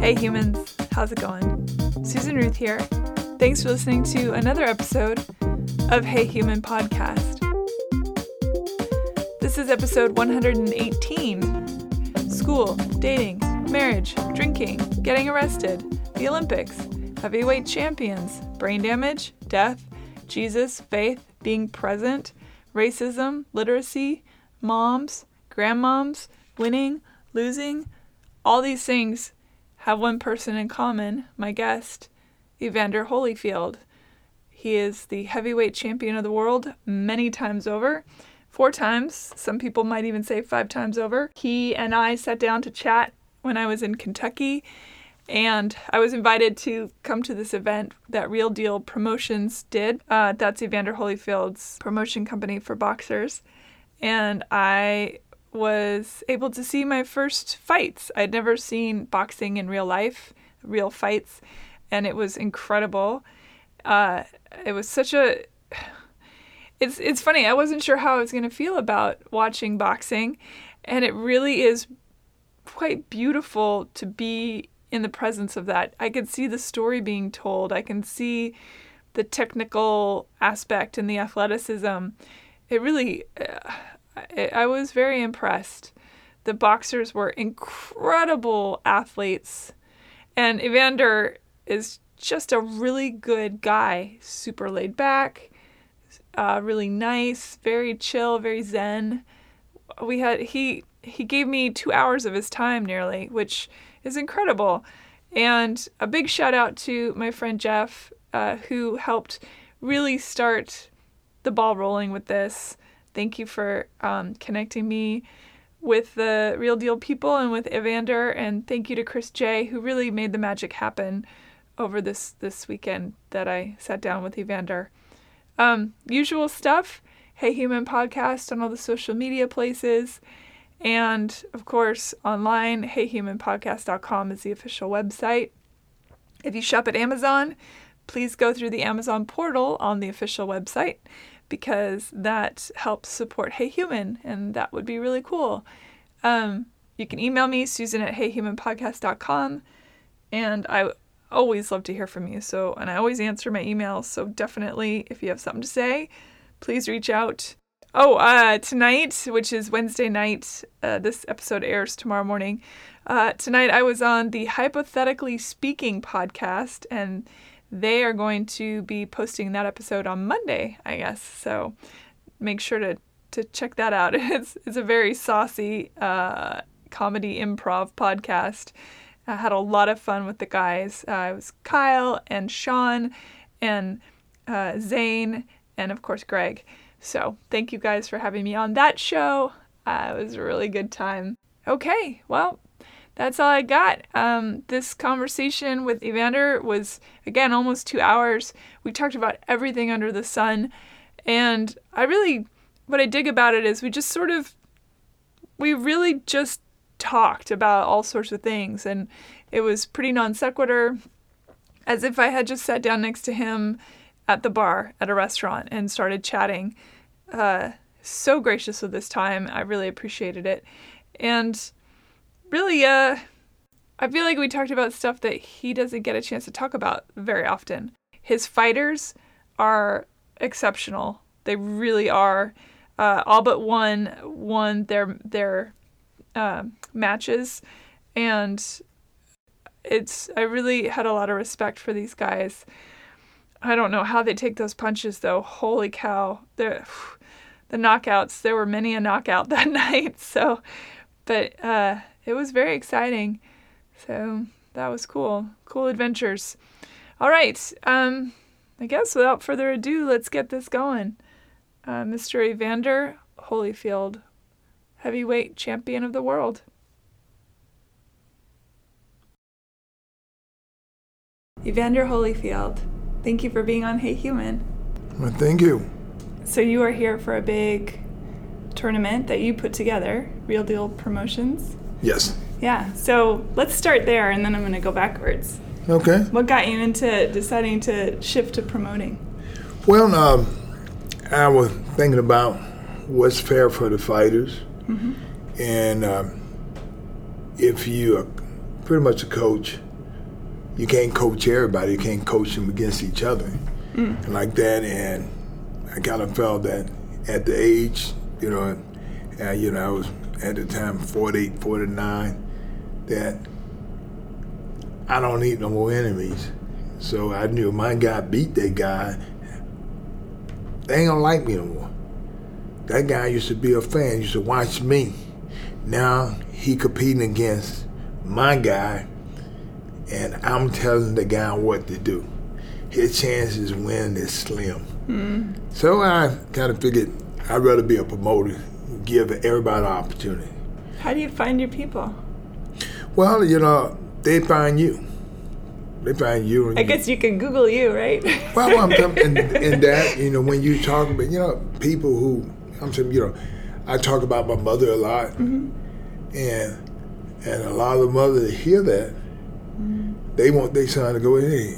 Hey humans, how's it going? Susan Ruth here. Thanks for listening to another episode of Hey Human Podcast. This is episode 118 School, dating, marriage, drinking, getting arrested, the Olympics, heavyweight champions, brain damage, death, Jesus, faith, being present, racism, literacy, moms, grandmoms, winning, losing. All these things have one person in common, my guest, Evander Holyfield. He is the heavyweight champion of the world many times over, four times. Some people might even say five times over. He and I sat down to chat when I was in Kentucky, and I was invited to come to this event that Real Deal Promotions did. Uh, that's Evander Holyfield's promotion company for boxers. And I was able to see my first fights. I'd never seen boxing in real life, real fights, and it was incredible. Uh, it was such a it's it's funny. I wasn't sure how I was going to feel about watching boxing, and it really is quite beautiful to be in the presence of that. I could see the story being told. I can see the technical aspect and the athleticism. It really uh, I, I was very impressed. The boxers were incredible athletes, and Evander is just a really good guy, super laid back, uh, really nice, very chill, very zen. We had he he gave me two hours of his time nearly, which is incredible. And a big shout out to my friend Jeff, uh, who helped really start the ball rolling with this. Thank you for um, connecting me with the real deal people and with Evander, and thank you to Chris J, who really made the magic happen over this this weekend that I sat down with Evander. Um, usual stuff. Hey Human podcast on all the social media places. And of course, online, heyhumanpodcast.com is the official website. If you shop at Amazon, please go through the Amazon portal on the official website because that helps support Hey Human, and that would be really cool. Um, you can email me, Susan at heyhumanpodcast.com, and I always love to hear from you. So, and I always answer my emails. So, definitely, if you have something to say, please reach out. Oh, uh, tonight, which is Wednesday night, uh, this episode airs tomorrow morning. Uh, tonight, I was on the Hypothetically Speaking podcast, and they are going to be posting that episode on Monday, I guess. So make sure to to check that out. It's it's a very saucy uh, comedy improv podcast. I had a lot of fun with the guys. Uh, it was Kyle and Sean and uh, Zane and of course Greg. So thank you guys for having me on that show. Uh, it was a really good time. Okay, well that's all I got. Um, this conversation with Evander was, again, almost two hours. We talked about everything under the sun. And I really, what I dig about it is we just sort of, we really just talked about all sorts of things. And it was pretty non sequitur, as if I had just sat down next to him at the bar at a restaurant and started chatting. Uh, so gracious with this time. I really appreciated it. And really, uh, I feel like we talked about stuff that he doesn't get a chance to talk about very often. His fighters are exceptional. They really are. Uh, all but one won their their uh, matches, and it's I really had a lot of respect for these guys. I don't know how they take those punches though. Holy cow! The the knockouts. There were many a knockout that night. So, but uh, it was very exciting. So that was cool. Cool adventures. All right. Um, I guess without further ado, let's get this going. Uh, Mr. Evander Holyfield, heavyweight champion of the world. Evander Holyfield, thank you for being on Hey Human. Well, thank you. So you are here for a big tournament that you put together, Real Deal Promotions. Yes. Yeah. So let's start there, and then I'm going to go backwards. Okay. What got you into deciding to shift to promoting? Well, um, I was thinking about what's fair for the fighters, mm-hmm. and um, if you are pretty much a coach you can't coach everybody. You can't coach them against each other, mm. and like that. And I kind of felt that at the age, you know, uh, you know, I was at the time 48, 49, that I don't need no more enemies. So I knew my guy beat that guy. They ain't gonna like me no more. That guy used to be a fan, used to watch me. Now he competing against my guy, and I'm telling the guy what to do. His chances of winning is slim. Mm. So I kind of figured I'd rather be a promoter, give everybody an opportunity. How do you find your people? Well, you know, they find you. They find you. I guess you can Google you, right? well, I'm in, in that, you know, when you talk about, you know, people who, I'm saying, you know, I talk about my mother a lot, mm-hmm. and and a lot of the mothers hear that, mm-hmm. they want their son to go, hey,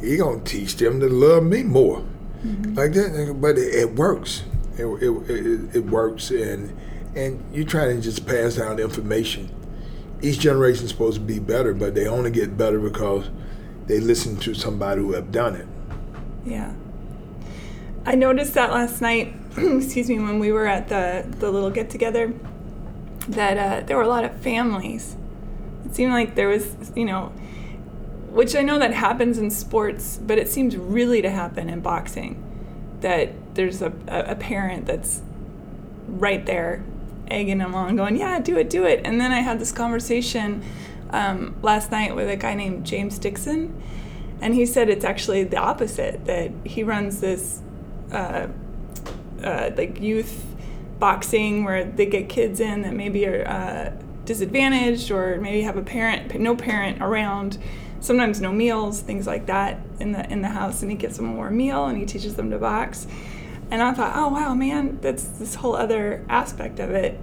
he gonna teach them to love me more, mm-hmm. like that. But it, it works. It, it, it, it works, and and you're trying to just pass down information. Each generation is supposed to be better, but they only get better because they listen to somebody who have done it. Yeah. I noticed that last night, excuse me, when we were at the, the little get together, that uh, there were a lot of families. It seemed like there was, you know, which I know that happens in sports, but it seems really to happen in boxing. That there's a, a parent that's right there egging them on, going, "Yeah, do it, do it." And then I had this conversation um, last night with a guy named James Dixon, and he said it's actually the opposite. That he runs this uh, uh, like youth boxing where they get kids in that maybe are uh, disadvantaged or maybe have a parent, no parent around. Sometimes no meals, things like that in the in the house, and he gives them a warm meal and he teaches them to box. And I thought, oh wow, man, that's this whole other aspect of it.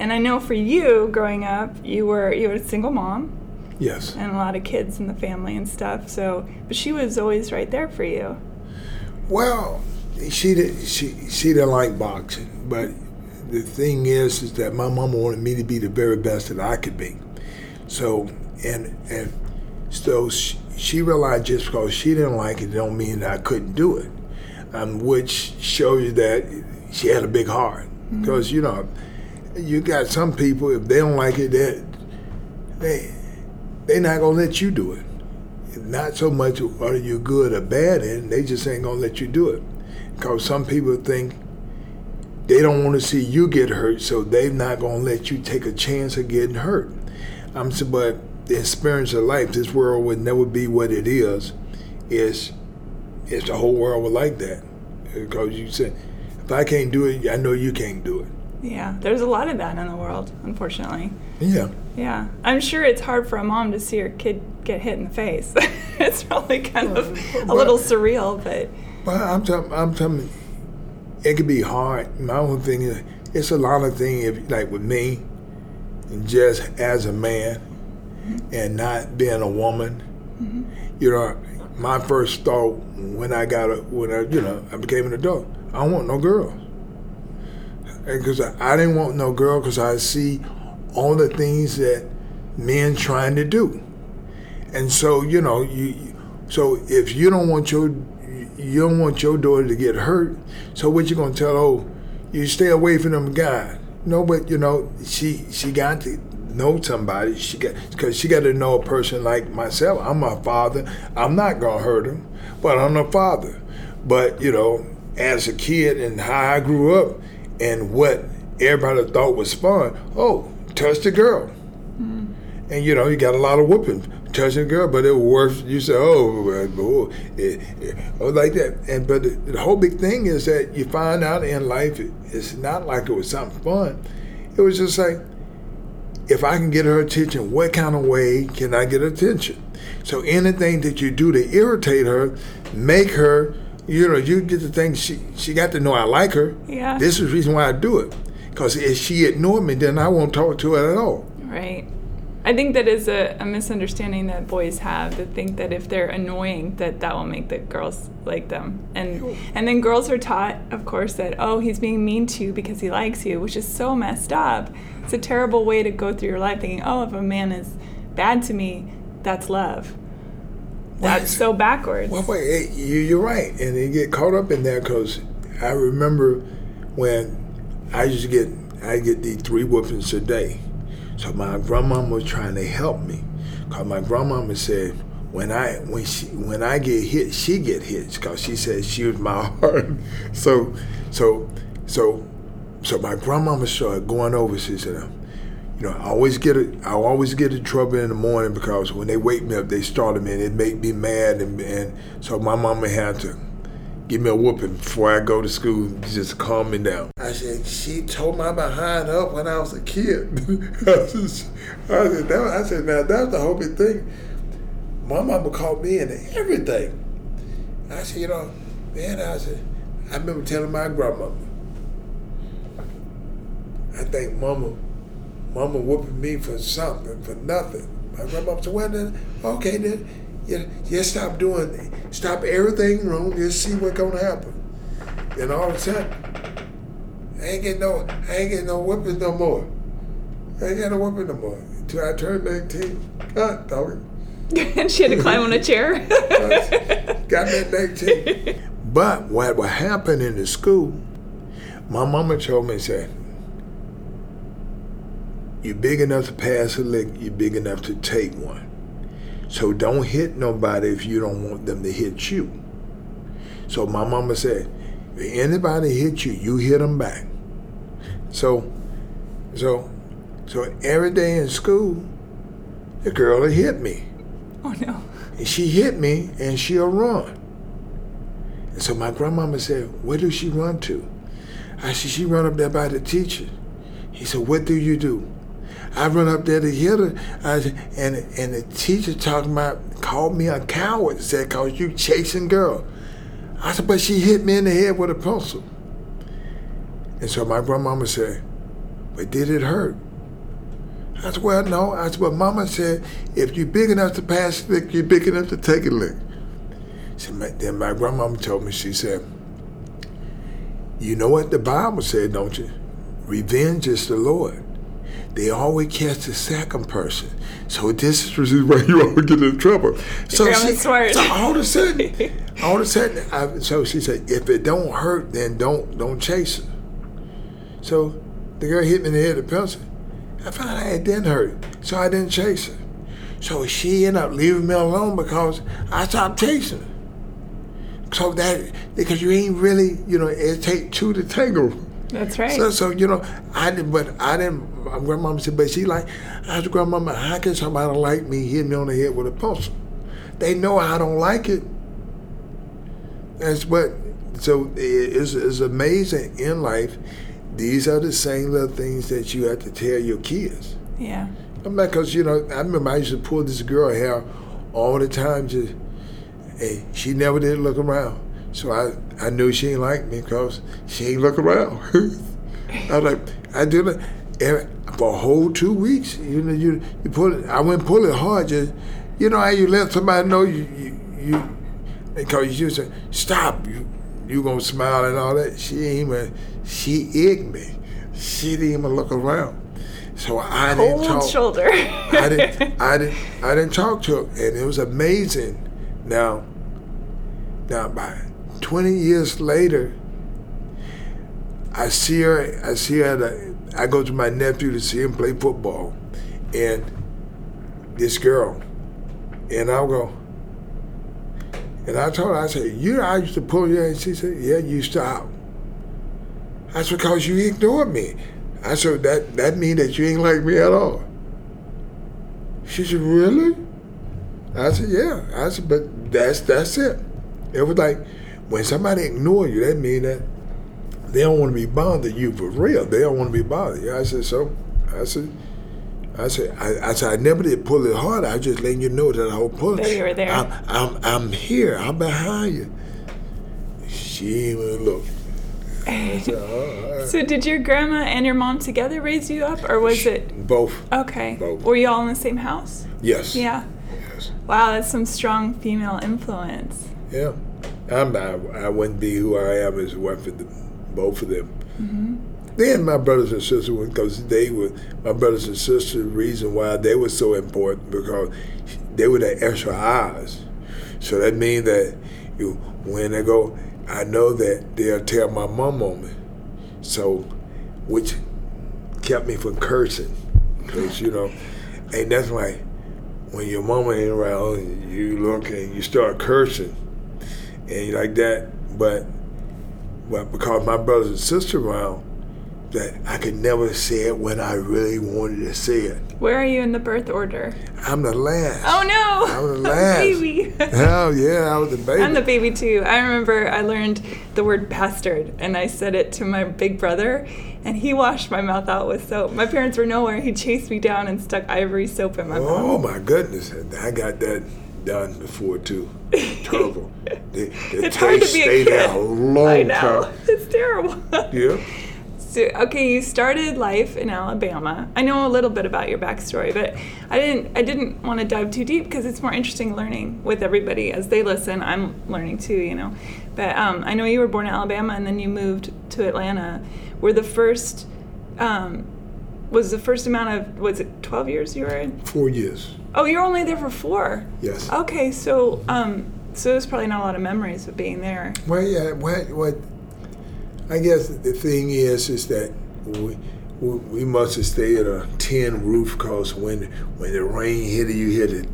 And I know for you, growing up, you were you were a single mom. Yes. And a lot of kids in the family and stuff. So, but she was always right there for you. Well, she did. She she didn't like boxing, but the thing is, is that my mama wanted me to be the very best that I could be. So and and so she, she realized just because she didn't like it, don't mean that I couldn't do it um, which shows you that she had a big heart. Because mm-hmm. you know, you got some people if they don't like it, they they they not gonna let you do it. Not so much are you good or bad in, they just ain't gonna let you do it. Because some people think they don't want to see you get hurt, so they're not gonna let you take a chance of getting hurt. I'm so, but the experience of life, this world would never be what it is. Is if the whole world would like that. Because you said, if I can't do it, I know you can't do it. Yeah, there's a lot of that in the world, unfortunately. Yeah. Yeah. I'm sure it's hard for a mom to see her kid get hit in the face. it's probably kind of a but, little surreal, but. But I'm telling, I'm telling, it could be hard. My own thing is, it's a lot of things. If like with me, and just as a man, mm-hmm. and not being a woman, mm-hmm. you know, my first thought when I got a, when I you know I became an adult, I don't want no girls, because I, I didn't want no girl because I see all the things that men trying to do, and so you know you, so if you don't want your you don't want your daughter to get hurt, so what you gonna tell? Oh, you stay away from them guys. No, but you know she she got to know somebody, she got because she got to know a person like myself. I'm a father. I'm not gonna hurt him, but I'm a father. But you know, as a kid and how I grew up, and what everybody thought was fun. Oh, touch the girl, mm. and you know, you got a lot of whooping touching a girl, but it was worse. You say, oh, oh, it, it, oh, like that. And but the, the, whole big thing is that you find out in life, it, it's not like it was something fun. It was just like if I can get her attention, what kind of way can I get attention? So anything that you do to irritate her, make her, you know, you get the thing. She she got to know I like her. Yeah. This is the reason why I do it. Because if she ignored me, then I won't talk to her at all. Right. I think that is a, a, misunderstanding that boys have to think that if they're annoying, that that will make the girls like them, and and then girls are taught, of course, that oh he's being mean to you because he likes you, which is so messed up. It's a terrible way to go through your life thinking oh if a man is bad to me, that's love. That's so backwards. Well, wait, you, you're right, and you get caught up in that because I remember when I used to get I get the three whoopings a day. So my grandmama was trying to help me, cause my grandmama said when I when she when I get hit, she get hit, cause she said she was my heart. so so so so my grandmama started going over. She said, you know, I always get it. I always get in trouble in the morning because when they wake me up, they startle me and it make me mad. And, and so my mama had to give me a whooping before I go to school, just calm me down. I said, she told my behind up when I was a kid. I, said, that, I said, now that's the whole big thing. My mama called me into everything. I said, you know, man, I said, I remember telling my grandmother, I think mama, mama whooping me for something, for nothing. My grandmama said, well then, okay then, you just stop doing, stop everything wrong, just see what's gonna happen. Then all of a sudden, I ain't getting no, I ain't getting no whipping no more. I ain't got no whipping no more. Until I turned 19. God, dog. and she had to climb on a chair. got me at 19. But what what happened in the school, my mama told me, said, you're big enough to pass a lick, you're big enough to take one. So don't hit nobody if you don't want them to hit you. So my mama said, if anybody hit you, you hit them back. So, so, so every day in school, the girl will hit me. Oh no. And she hit me and she'll run. And so my grandmama said, where does she run to? I said, she run up there by the teacher. He said, what do you do? I run up there to her, I, and and the teacher talking about called me a coward. Said, "Cause you chasing girl." I said, "But she hit me in the head with a pencil." And so my grandmama said, "But did it hurt?" I said, "Well, no." I said, "But Mama said if you're big enough to pass a lick, you're big enough to take a lick." So my, then my grandmama told me, she said, "You know what the Bible said, don't you? Revenge is the Lord." They always catch the second person. So this is why you always get in trouble. So, she, so all of a sudden, all of a sudden, I, so she said, if it don't hurt, then don't don't chase her. So the girl hit me in the head with a pencil. I found out it didn't hurt, so I didn't chase her. So she ended up leaving me alone because I stopped chasing her. So that because you ain't really, you know, it take two to tangle. That's right. So, so you know, I didn't, but I didn't. My grandmama said, but she like, I said, grandmama, how can somebody like me hit me on the head with a pencil? They know I don't like it. That's what. So it's, it's amazing in life. These are the same little things that you have to tell your kids. Yeah. I'm not because you know I remember I used to pull this girl hair all the time. Just, hey, she never did look around. So I, I knew she ain't like me because she ain't look around. I was like, I did it for a whole two weeks. You know, you you pull it. I went pull it hard. Just you know how you let somebody know you you, you because you say stop. You you gonna smile and all that. She ain't even she egged me. She didn't even look around. So I Cold didn't talk. shoulder. I didn't I didn't I didn't talk to her, and it was amazing. Now, now by 20 years later, I see her. I see her. The, I go to my nephew to see him play football, and this girl, and I'll go. And I told her, I said, "You know, I used to pull you," and she said, "Yeah, you stop." Said, "Because you ignored me." I said, "That that mean that you ain't like me at all." She said, "Really?" I said, "Yeah." I said, "But that's that's it." It was like when somebody ignore you, that mean that they don't want to be bothered you for real. They don't want to be bothered. Yeah, I said so. I said, I said, I, I said I never did pull it hard. I just letting you know that I was pulling. That you were there. I'm, I'm, I'm here. I'm behind you. She even look. Said, oh, so did your grandma and your mom together raise you up, or was it both? okay? Both. Were you all in the same house? Yes. Yeah. Yes. Wow, that's some strong female influence. Yeah. I'm, I, I wouldn't be who I am as one for the, both of them. Mm-hmm. Then my brothers and sisters, because they were my brothers and sisters. The reason why they were so important because they were the extra eyes. So that means that you when they go, I know that they'll tell my mom on me. So, which kept me from cursing, because you know, and that's why when your mama ain't around, you look and you start cursing, and you like that. But, but because my brothers and sisters around, that I could never say it when I really wanted to say it. Where are you in the birth order? I'm the last. Oh no! I was the last. baby. Hell yeah, I was the baby. I'm the baby too. I remember I learned the word bastard and I said it to my big brother and he washed my mouth out with soap. My parents were nowhere. He chased me down and stuck ivory soap in my mouth. Oh my goodness, I got that done before too. Terrible. The, the It's hard to be a kid. there a long I know. time. It's terrible. Yeah. So, okay, you started life in Alabama. I know a little bit about your backstory, but I didn't. I didn't want to dive too deep because it's more interesting learning with everybody as they listen. I'm learning too, you know. But um, I know you were born in Alabama and then you moved to Atlanta. Were the first um, was the first amount of was it 12 years you were in? Four years. Oh, you're only there for four. Yes. Okay, so um, so there's probably not a lot of memories of being there. Well, yeah. What? What? I guess the thing is, is that we we, we must have stayed at a tin roof because when when the rain hit it, you hit it.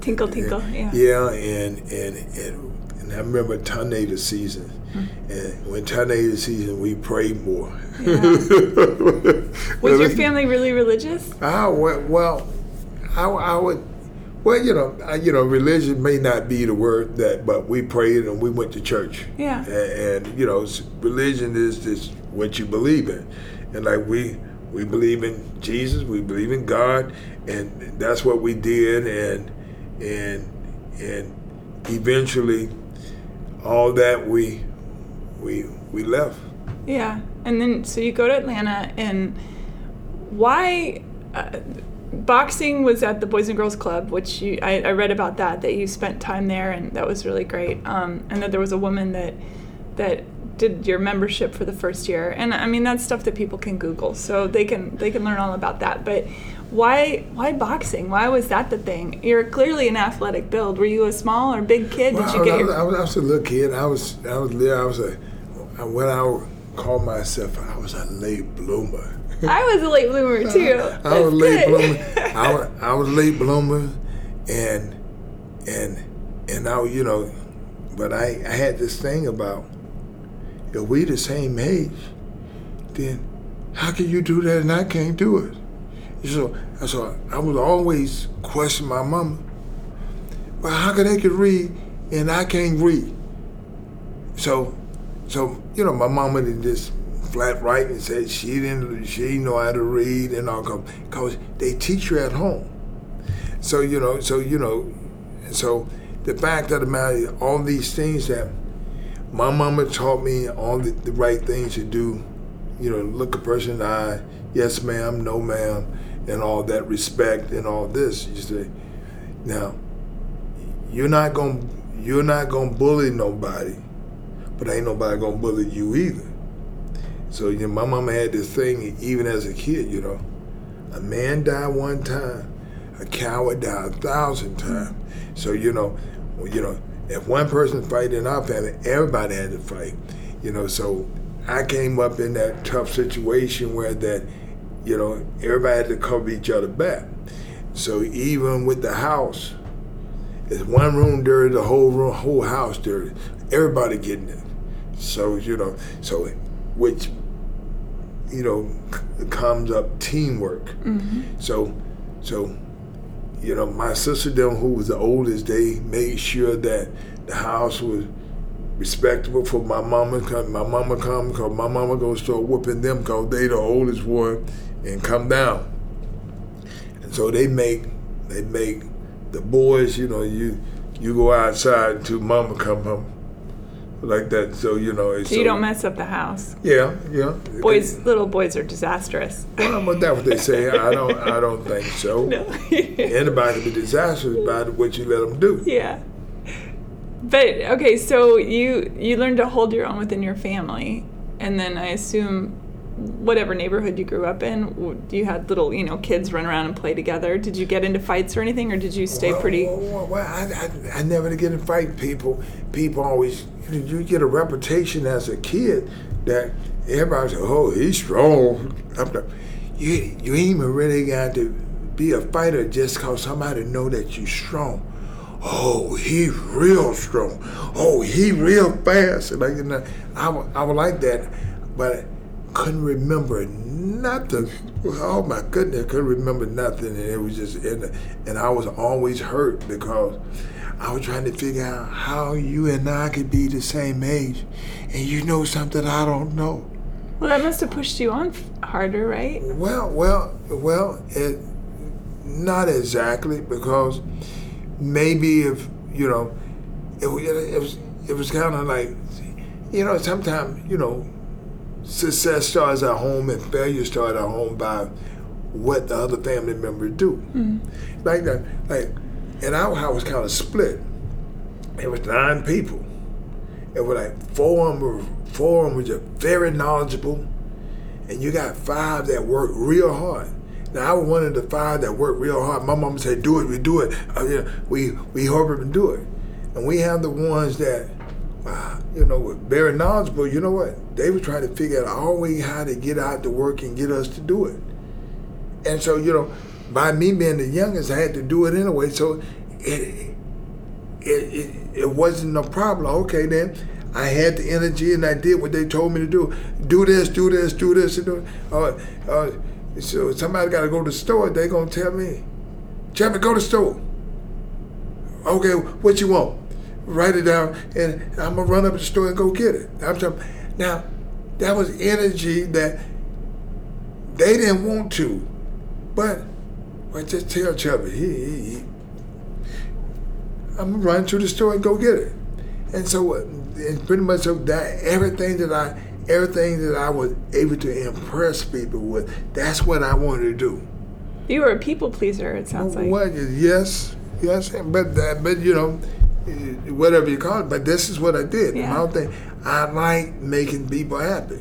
Tinkle, tinkle. Yeah. Yeah, and and and, and I remember tornado season. And when tornado season, we prayed more. Was your family really religious? I well, well I, I would. Well, you know, I, you know, religion may not be the word that, but we prayed and we went to church. Yeah. And, and you know, religion is just what you believe in, and like we we believe in Jesus, we believe in God, and that's what we did, and and and eventually, all that we we we left. Yeah, and then so you go to Atlanta, and why? Uh, boxing was at the Boys and Girls Club, which you I, I read about that that you spent time there, and that was really great. Um, and that there was a woman that that did your membership for the first year, and I mean that's stuff that people can Google, so they can they can learn all about that. But why why boxing? Why was that the thing? You're clearly an athletic build. Were you a small or big kid? Did Well, you I, get was, your I, was, I was a little kid. I was I was there. I was a when I would call myself, I was a late bloomer. I was a late bloomer too. I was That's late bloomer. I was, I was late bloomer, and and and I you know, but I, I had this thing about if we the same age, then how can you do that and I can't do it? So so I would always question my mama. Well, how can they can read and I can't read? So so you know my mama did just flat right and said she didn't she didn't know how to read and all because they teach you at home. So you know so you know so the fact of the matter all these things that my mama taught me all the, the right things to do. You know, look a person in the eye, yes ma'am, no ma'am, and all that respect and all this. You say, now, you're not gonna you're not gonna bully nobody, but ain't nobody gonna bully you either. So you know, my mama had this thing even as a kid. You know, a man died one time, a coward died a thousand times. So you know, you know, if one person fight in our family, everybody had to fight. You know, so I came up in that tough situation where that, you know, everybody had to cover each other back. So even with the house, it's one room dirty, the whole room, whole house dirty. Everybody getting it. So you know, so which you know comes up teamwork. Mm-hmm. So so you know, my sister them who was the oldest, they made sure that the house was respectable for my mama. My mama come because my mama gonna start whooping them because they the oldest one, and come down. And so they make they make the boys, you know, you you go outside until mama come home, like that. So you know, So you don't mess up the house. Yeah, yeah. Boys, little boys are disastrous. Well, but that's what they say. I don't. I don't think so. No. Anybody can be disastrous by what you let them do. yeah. But okay, so you you learned to hold your own within your family, and then I assume whatever neighborhood you grew up in, you had little, you know, kids run around and play together. Did you get into fights or anything, or did you stay well, pretty? Well, well I, I, I never get in fight people. People always you get a reputation as a kid that everybody says, "Oh, he's strong." You you ain't even really got to be a fighter just cause somebody know that you're strong. Oh, he real strong. Oh, he real fast. And like you know, I, I was like that, but couldn't remember nothing. Oh my goodness, I couldn't remember nothing, and it was just in the, and I was always hurt because I was trying to figure out how you and I could be the same age, and you know something I don't know. Well, that must have pushed you on harder, right? Well, well, well, it not exactly because maybe if you know, it, it was it was kind of like, you know, sometimes you know, success starts at home and failure starts at home by what the other family members do. Mm. Like that, like in our house was kind of split. It was nine people. It was like four of them were four of them were just very knowledgeable, and you got five that work real hard. Now I was one of the five that worked real hard. My mom said, "Do it, we do it. Uh, you know, we we hope and do it." And we have the ones that, uh, you know, very knowledgeable. You know what? They were trying to figure out all way how to get out to work and get us to do it. And so, you know, by me being the youngest, I had to do it anyway. So it it, it, it wasn't a problem. Okay, then I had the energy and I did what they told me to do. Do this, do this, do this, and do. Uh, uh, so somebody got to go to the store. They gonna tell me, Chapman, go to the store. Okay, what you want? Write it down, and I'm gonna run up to the store and go get it. I'm talking, now, that was energy that they didn't want to, but I just tell Chubby, he, he, he I'm gonna run to the store and go get it. And so, uh, and pretty much of that, everything that I everything that I was able to impress people with, that's what I wanted to do. You were a people pleaser, it sounds well, like. Well, yes, yes, but that, but you know, Eh, whatever you call it. But this is what I did. Yeah. My thing, I like making people happy.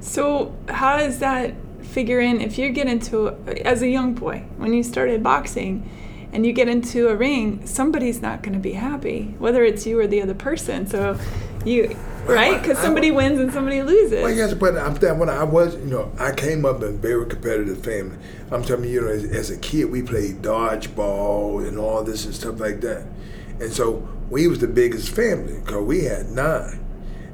So how does that figure in if you get into as a young boy when you started boxing? and you get into a ring, somebody's not going to be happy, whether it's you or the other person. So you right? Because somebody wins and somebody loses. Well, yes, but I'm saying when I was, you know, I came up in a very competitive family. I'm telling you, you know, as, as, a kid, we played dodgeball and all this and stuff like that. And so we was the biggest family because we had nine.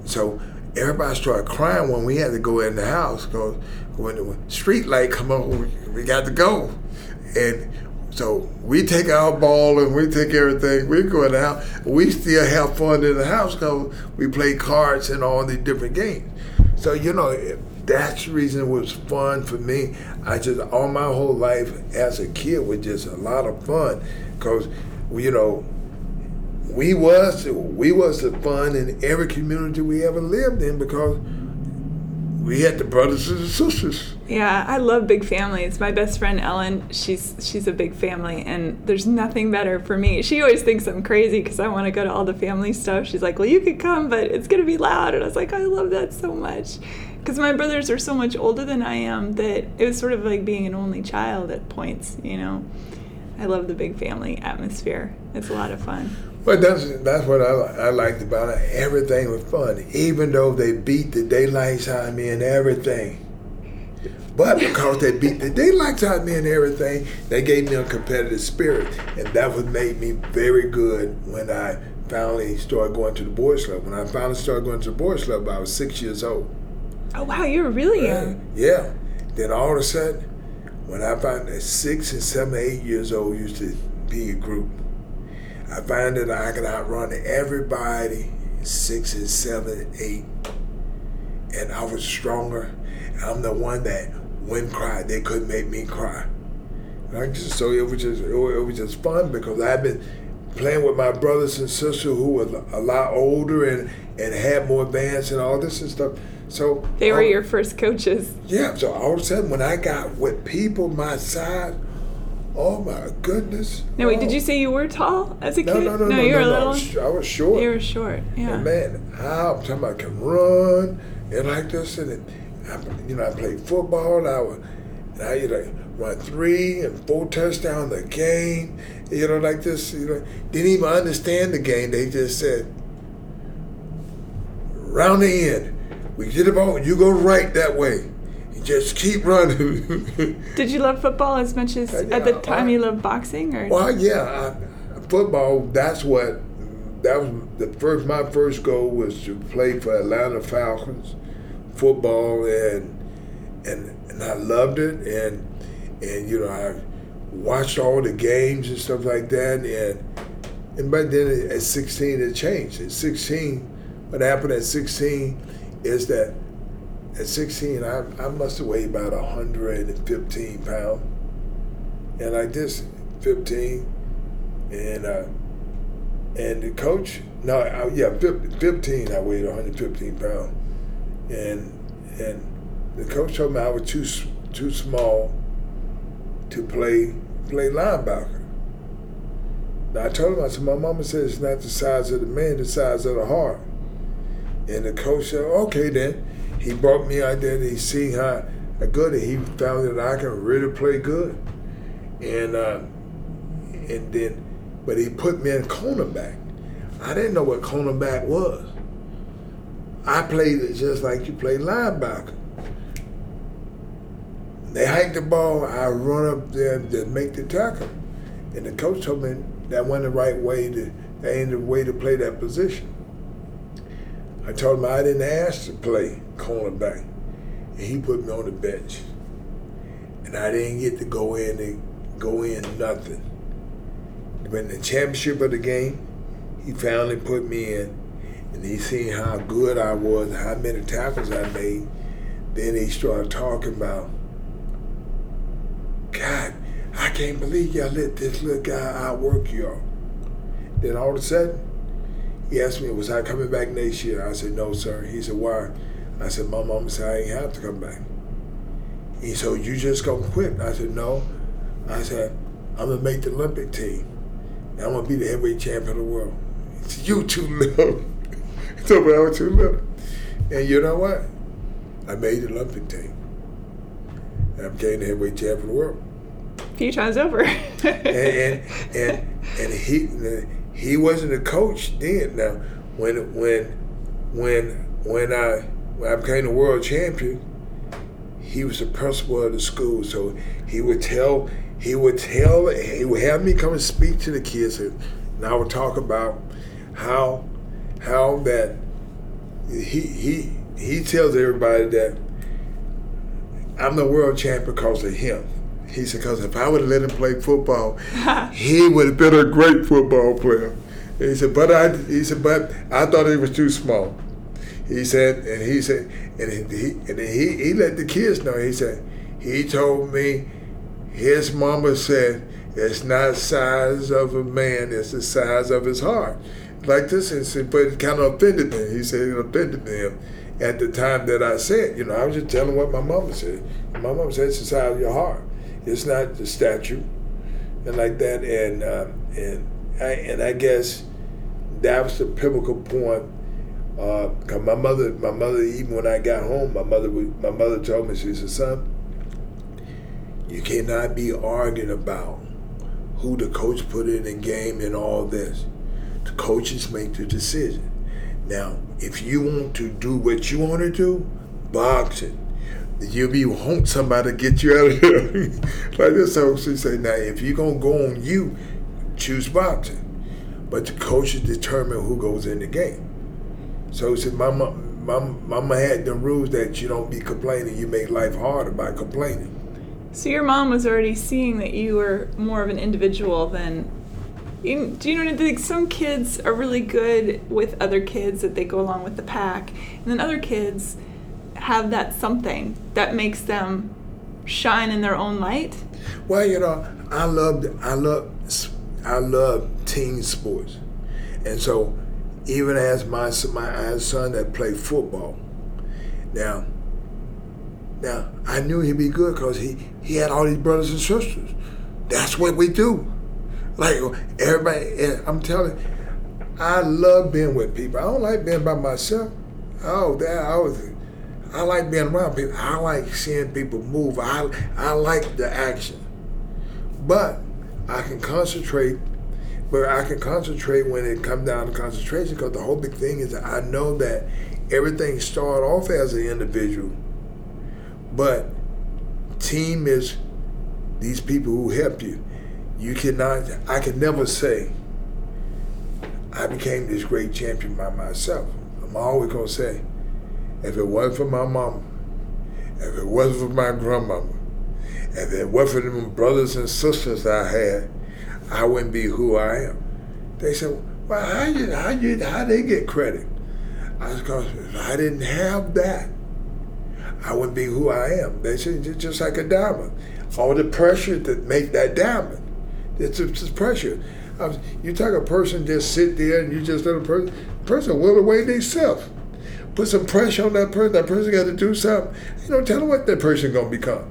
So everybody started crying when we had to go in the house because when the street light come on, we got to go. And so we take our ball and we take everything. We're going out. We still have fun in the house because we play cards and all these different games. So you know that's the reason it was fun for me. I just all my whole life as a kid was just a lot of fun because you know we was we was the fun in every community we ever lived in because we had the brothers and the sisters. Yeah, I love big families. My best friend Ellen, she's she's a big family, and there's nothing better for me. She always thinks I'm crazy because I want to go to all the family stuff. She's like, "Well, you could come, but it's gonna be loud," and I was like, "I love that so much." Because my brothers are so much older than I am that it was sort of like being an only child at points, you know. I love the big family atmosphere. It's a lot of fun. But that's that's what I, I liked about it. Everything was fun, even though they beat the daylights out of me and everything. But because they beat the daylights out of me and everything, they gave me a competitive spirit, and that was made me very good when I finally started going to the boys club. When I finally started going to the boys club, I was six years old. Oh wow, you were really young. yeah. Then all of a sudden, when I found that six and seven, eight years old used to be a group I find that I can outrun everybody six and seven, eight, and I was stronger. I'm the one that when cried, they couldn't make me cry. And I just, so it was just it was just fun because I've been playing with my brothers and sisters who were a lot older and and had more advance and all this and stuff. So they were your first coaches. Yeah. So all of a sudden, when I got with people my size Oh my goodness! No, wait. Did oh. you say you were tall as a no, kid? No, no, no, no. You were no, a little. I was, I was short. You were short. Yeah. And man, I'm talking about I can run and like this and I, you know, I played football. And I was, and I, you know, run three and four touchdowns a game. You know, like this. You know, didn't even understand the game. They just said, round the end, we get the ball. You go right that way. You just keep running. Did you love football as much as Yeah, at the time I- you loved boxing? Or Well, yeah, I, football. That's what. That was the first. My first goal was to play for Atlanta Falcons, football, and and and I loved it, and and you know I watched all the games and stuff like that, and and by then at 16 it changed. At 16, what happened at 16 is that at 16 I, I must have weighed about 115 pounds, and like this 15, and uh, and the coach no I, yeah 15 I weighed 115 pounds, and and the coach told me I was too too small to play play linebacker. Now I told him I said my mama said it's not the size of the man, the size of the heart. And the coach said, okay then. He brought me out there and he seen how good he found that I can really play good. And uh, and then but he put me in cornerback. I didn't know what cornerback was. I played it just like you play linebacker. They hike the ball, I run up there to make the tackle. And the coach told me that wasn't the right way to, that ain't the way to play that position. I told him I didn't ask to play cornerback. And he put me on the bench. And I didn't get to go in and go in nothing. When the championship of the game, he finally put me in. And he seen how good I was, how many tackles I made. Then he started talking about God, I can't believe y'all let this little guy outwork y'all. Then all of a sudden, he asked me, was I coming back next year? I said, no, sir. He said, why? I said, my mama said I ain't have to come back. He said, oh, you just gonna quit? I said, no. I said, I'm gonna make the Olympic team. And I'm gonna be the heavyweight champion of the world. He said, you too little. told me I was too little. And you know what? I made the Olympic team. And I became the heavyweight champion of the world. a few times over. and and and, and he he wasn't a coach then. Now when when when when I when I became the world champion, he was the principal of the school. So he would tell he would tell he would have me come and speak to the kids, and I would talk about how how that he he he tells everybody that I'm the world champion because of him. He said, because if I would have let him play football, he would have been a great football player. And he said, but I, he said, but I thought he was too small. He said, and he said, and he, and he, he let the kids know. He said, he told me, his mama said, it's not size of a man, it's the size of his heart. Like this, and said, but it kind of offended me. He said it offended him at the time that I said, you know, I was just telling what my mama said. My mama said it's the size of your heart. It's not the statue, and like that. And um, and I and I guess that was the pivotal point. Uh, Cause my mother, my mother, even when I got home, my mother, my mother told me, she said, "Son, you cannot be arguing about who the coach put in the game and all this. The coaches make the decision. Now, if you want to do what you want to do, boxing, you'll be want somebody to get you out of here. like this, so she said, now if you're gonna go on you, choose boxing. But the coaches determine who goes in the game. So she said, Mama, Mama, Mama had the rules that you don't be complaining. You make life harder by complaining. so your mom was already seeing that you were more of an individual than. Do you know like some kids are really good with other kids that they go along with the pack, and then other kids have that something that makes them shine in their own light. Well, you know, I love, I love, I love team sports, and so even as my my son that played football. Now, now I knew he'd be good because he he had all these brothers and sisters. That's what we do. Like everybody, I'm telling, I love being with people. I don't like being by myself. Oh, that I was, I like being around people. I like seeing people move. I I like the action. But I can concentrate. But I can concentrate when it comes down to concentration because the whole big thing is that I know that everything started off as an individual, but team is these people who help you. You cannot. I can never say I became this great champion by myself. I'm always gonna say, if it wasn't for my mama, if it wasn't for my grandmama, if it wasn't for the brothers and sisters I had, I wouldn't be who I am. They said, well, how did how you, how they get credit? I was because if I didn't have that, I wouldn't be who I am. They said, just like a diamond. All the pressure that make that diamond. It's just pressure. Was, you take a person just sit there and you just let a person, person will away themselves. Put some pressure on that person. That person got to do something. You know, tell them what that person gonna become.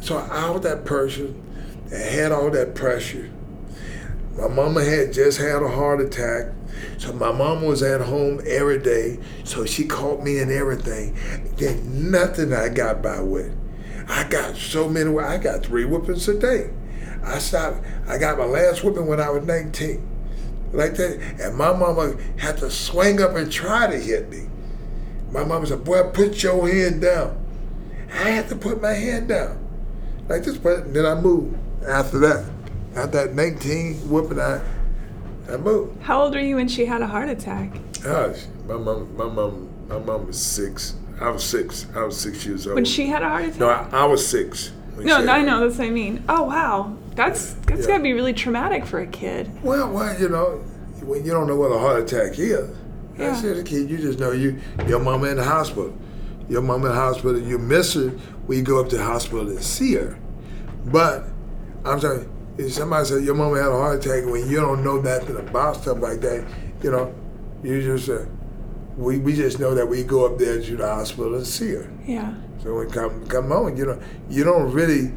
So out of that person that had all that pressure, my mama had just had a heart attack. So my mom was at home every day. So she caught me in everything. Then nothing I got by with. I got so many. I got three whoopings a day. I stopped. I got my last whipping when I was 19, like that. And my mama had to swing up and try to hit me. My mama said, "Boy, put your hand down." I had to put my hand down, like this. But then I moved. After that, after that 19 whooping, I I moved. How old were you when she had a heart attack? Ah, Gosh, my mom, my mom, my mom was six. I was six. I was six years old. When she had a heart attack? No, I, I was six. No, no, I know. That's what I mean. Oh, wow. That's that's yeah. gotta be really traumatic for a kid. Well, well, you know, when you don't know what a heart attack is, yeah. as a kid, you just know you your mama in the hospital. Your mama in the hospital, you miss her, we go up to the hospital and see her. But I'm saying, if somebody said your mama had a heart attack when you don't know nothing about stuff like that, you know, you just uh, we we just know that we go up there to the hospital and see her. Yeah. So when come come home, you know, you don't really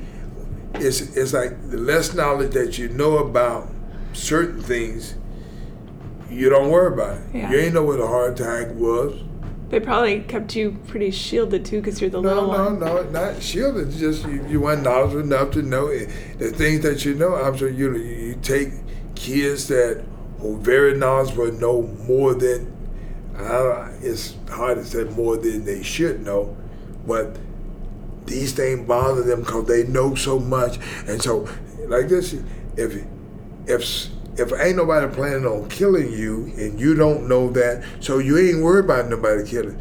it's it's like the less knowledge that you know about certain things, you don't worry about it. Yeah. You ain't know what a heart attack was. They probably kept you pretty shielded too, because you're the no, little no, one. No, no, not shielded. Just you, you weren't knowledgeable enough to know it. the things that you know. I'm sure you you take kids that are very knowledgeable know more than. Uh, it's hard to say more than they should know, but these things bother them because they know so much. And so, like this, if if if ain't nobody planning on killing you and you don't know that, so you ain't worried about nobody killing.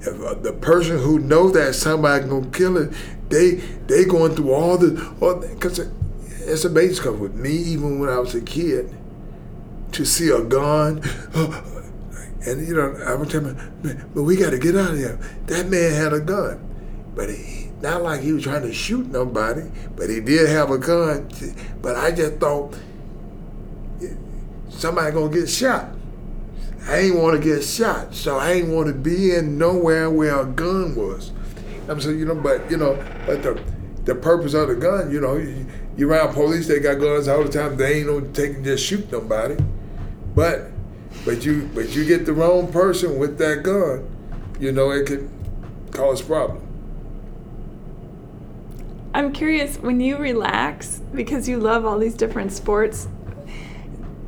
If uh, the person who knows that somebody gonna kill it, they they going through all the all because it's amazing. Because with me, even when I was a kid, to see a gun. And you know, I was telling him, but we got to get out of here. That man had a gun, but he, not like he was trying to shoot nobody, but he did have a gun. But I just thought somebody gonna get shot. I ain't want to get shot, so I ain't want to be in nowhere where a gun was. I'm saying, you know, but you know, but the the purpose of the gun, you know, you, you around police, they got guns all the time. They ain't no taking just shoot nobody, but but you but you get the wrong person with that gun, you know, it could cause problems. I'm curious when you relax because you love all these different sports.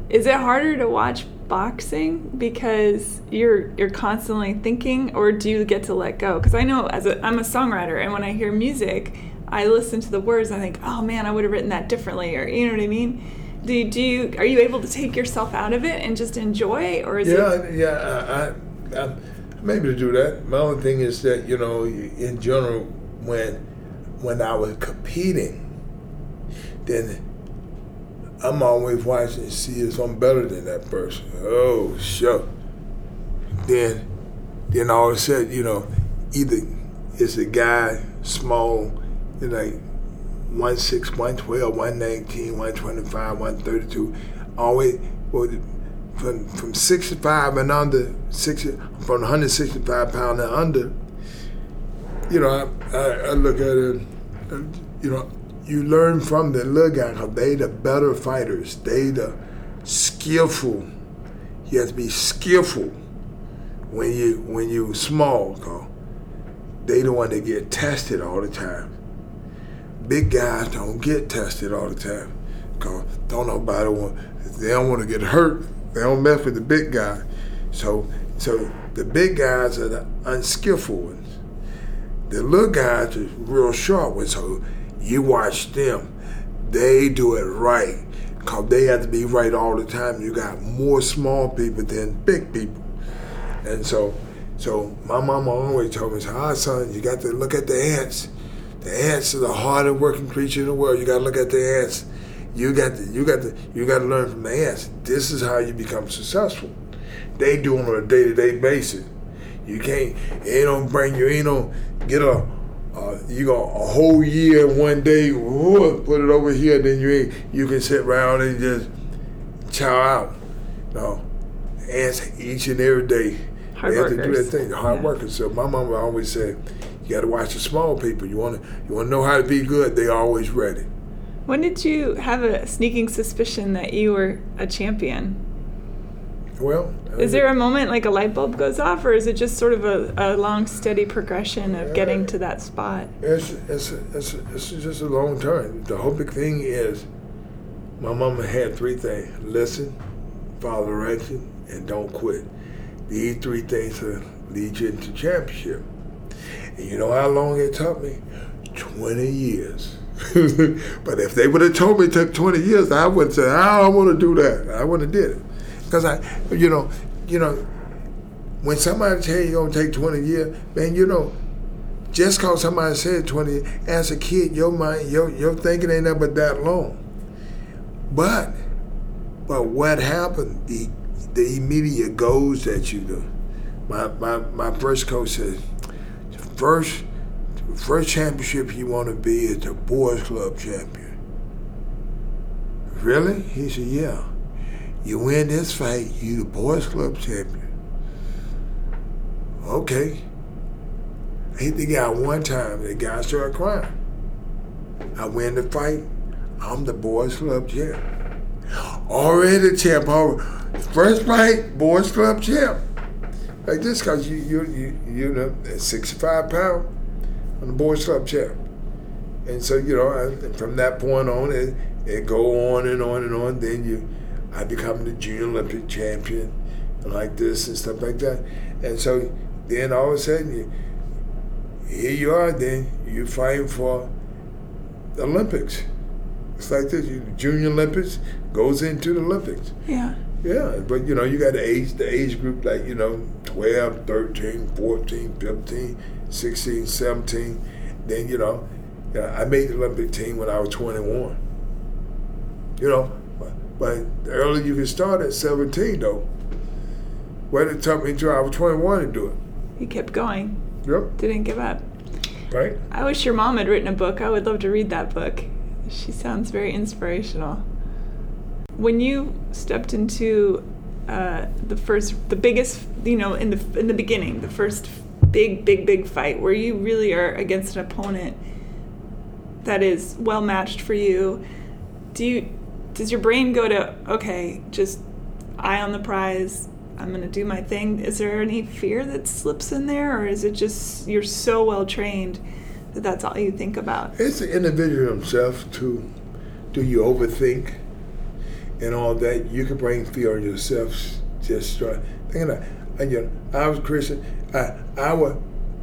Is it harder to watch boxing because you're you're constantly thinking, or do you get to let go? Because I know as a I'm a songwriter, and when I hear music, I listen to the words and I think, oh man, I would have written that differently, or you know what I mean. Do you, do you are you able to take yourself out of it and just enjoy, or is yeah, it? Yeah, I, I, I'm able to do that. My only thing is that you know, in general, when when I was competing, then I'm always watching to see if I'm better than that person. Oh, sure. Then, then all of a sudden, you know, either it's a guy small, you know, like 1'6", 112, 119, 125, 132, always well, from from 65 and under, 60, from 165 pound and under, you know, I, I, I look at it, you know, you learn from the little guy because they the better fighters. They the skillful. You have to be skillful when you when you small. Cause they the one that get tested all the time. Big guys don't get tested all the time. Cause don't nobody want they don't want to get hurt. They don't mess with the big guy. So so the big guys are the unskillful ones. The little guys are real sharp ones. So you watch them. They do it right. Cause they have to be right all the time. You got more small people than big people. And so so my mama always told me, ah son, you got to look at the ants. The ants are the hardest working creature in the world. You gotta look at the ants. You got to you got to you got to learn from the ants. This is how you become successful. They do it on a day to day basis. You can't. It don't bring you. Ain't don't get a. Uh, you go a whole year one day. Put it over here. Then you ain't, you can sit around and just chow out. No, ants each and every day. Hard they have workers. to do that thing. Hard Yeah. workers. So my mama always said, you got to watch the small people. You want to you want to know how to be good. They always ready. When did you have a sneaking suspicion that you were a champion? Well, Is there a moment like a light bulb goes off, or is it just sort of a, a long, steady progression of getting to that spot? It's it's it's it's just a long time. The whole big thing is, my mama had three things: listen, follow direction, and don't quit. These three things will lead you into championship. And you know how long it took me? Twenty years. but if they would have told me it took twenty years, I would say I don't want to do that. I wouldn't have did it because I, you know, you know, when somebody tell you gonna take twenty years, man, you know just cause somebody said 20 as a kid your mind your, your thinking ain't never that long. But but what happened the the immediate goals that you do. My my, my first coach said the first first championship you want to be is the boys club champion. Really? He said yeah you win this fight you the boys club champion okay I hit the guy one time, the guy started crying. I win the fight. I'm the boys club champ. Already champ. First fight, boys club champ. Like this, cause you you you you know at 65 pound, I'm the boys club champ. And so you know, I, from that point on, it it go on and on and on. Then you, I become the junior Olympic champion, and like this and stuff like that. And so then all of a sudden you here you are then you're fighting for the Olympics. It's like this, you, Junior Olympics goes into the Olympics. Yeah. Yeah, but you know, you got the age the age group like, you know, 12, 13, 14, 15, 16, 17. Then, you know, yeah, I made the Olympic team when I was 21. You know, but, the earlier you can start at 17 though. Well, it took me until I was 21 to do it. You kept going, Yep, didn't give up. right? I wish your mom had written a book. I would love to read that book. She sounds very inspirational. When you stepped into uh, the first, the biggest, you know, in the in the beginning, the first big, big, big fight, where you really are against an opponent that is well matched for you, do you does your brain go to okay, just eye on the prize? I'm gonna do my thing. Is there any fear that slips in there, or is it just you're so well trained that that's all you think about? It's the individual himself to do you overthink and all that. You can bring fear on yourself. Just start thinking that. And you know, I was Christian. I I would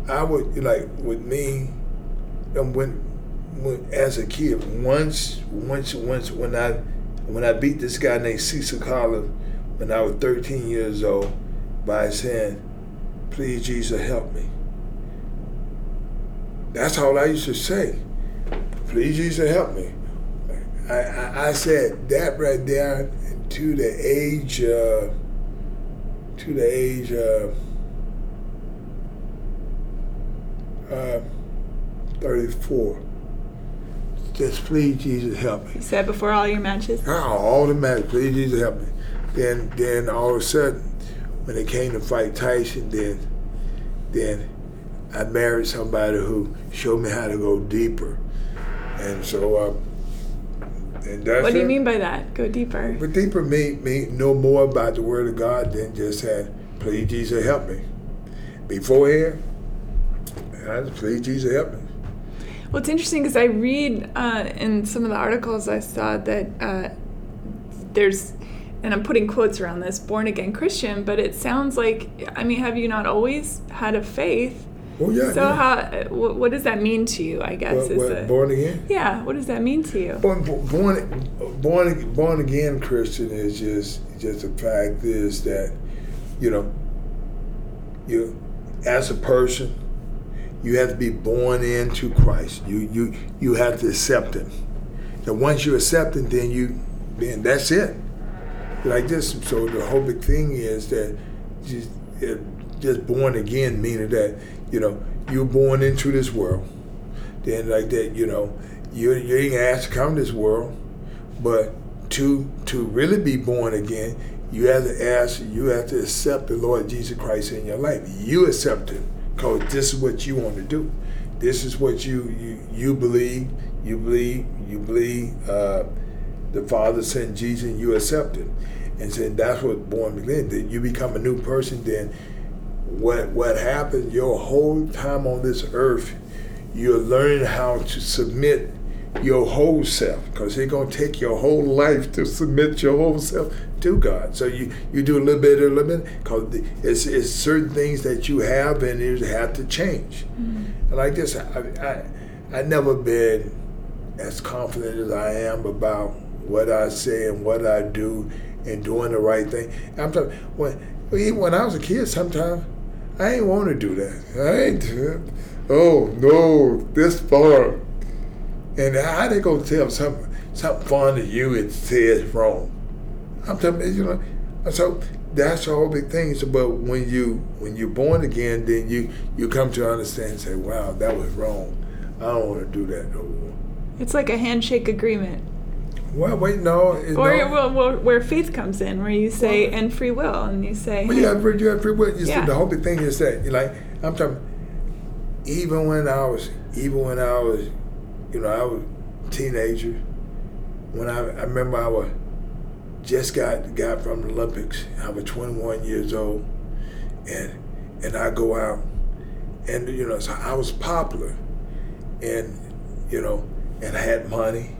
I would like with me. And when when as a kid, once once once when I when I beat this guy named Cecil Collins when I was 13 years old by saying, "Please Jesus help me." That's all I used to say. Please Jesus help me. I, I, I said that right there to the age to the age uh, uh, 34. Just please Jesus help me. You said before all your matches. Oh, all the matches, please Jesus help me. Then then all of a sudden, when it came to fight Tyson, then then I married somebody who showed me how to go deeper. And so uh, and that's What do you it. mean by that? Go deeper. But deeper me me know more about the word of God than just saying, please Jesus help me. Beforehand, I just please Jesus help me. Well, it's interesting because I read uh, in some of the articles I saw that uh, there's, and I'm putting quotes around this, born again Christian, but it sounds like, I mean, have you not always had a faith? Oh yeah. So yeah. how? What, what does that mean to you? I guess What- is what, born again? yeah. What does that mean to you? Born, born, born, born again Christian is just just the fact is that, you know, you as a person, you have to be born into Christ. You you you have to accept Him. And once you accept Him, then you then that's it. Like this. So the whole big thing is that just just born again, meaning that you know you're born into this world. Then like that, you know, you you ain't asked to come to this world, but to to really be born again, you have to ask, you have to accept the Lord Jesus Christ in your life. You accept Him because this is what you want to do. This is what you you, you believe. You believe. You believe uh, the Father sent Jesus, and you accept it. And then that's what born again. Then you become a new person. Then what what happens? Your whole time on this earth, you're learning how to submit your whole self because it's going to take your whole life to submit your whole self to God. So you, you do a little bit, of a little bit, because it's, it's certain things that you have and you have to change. Mm-hmm. And like this, I, I, I never been as confident as I am about what I say and what I do and doing the right thing. I'm talking, when, when I was a kid, sometimes I ain't want to do that. I ain't, oh no, this far. And how they gonna tell something something fun to you and say it's wrong? I'm telling you, you know. So that's the whole big thing. So, but when you when you're born again, then you you come to understand and say, "Wow, that was wrong. I don't want to do that no more." It's like a handshake agreement, Well, wait, no, or no. well, well, where faith comes in, where you say Well- and free will, and you say, Well, you have free, you have free will. You Yeah. see, the whole big thing is that, like, I'm talking. Even when I was, even when I was, you know, I was a teenager. When I, I remember I was just got got from the Olympics. I was 21 years old, and and I go out, and you know, so I was popular, and you know, and I had money.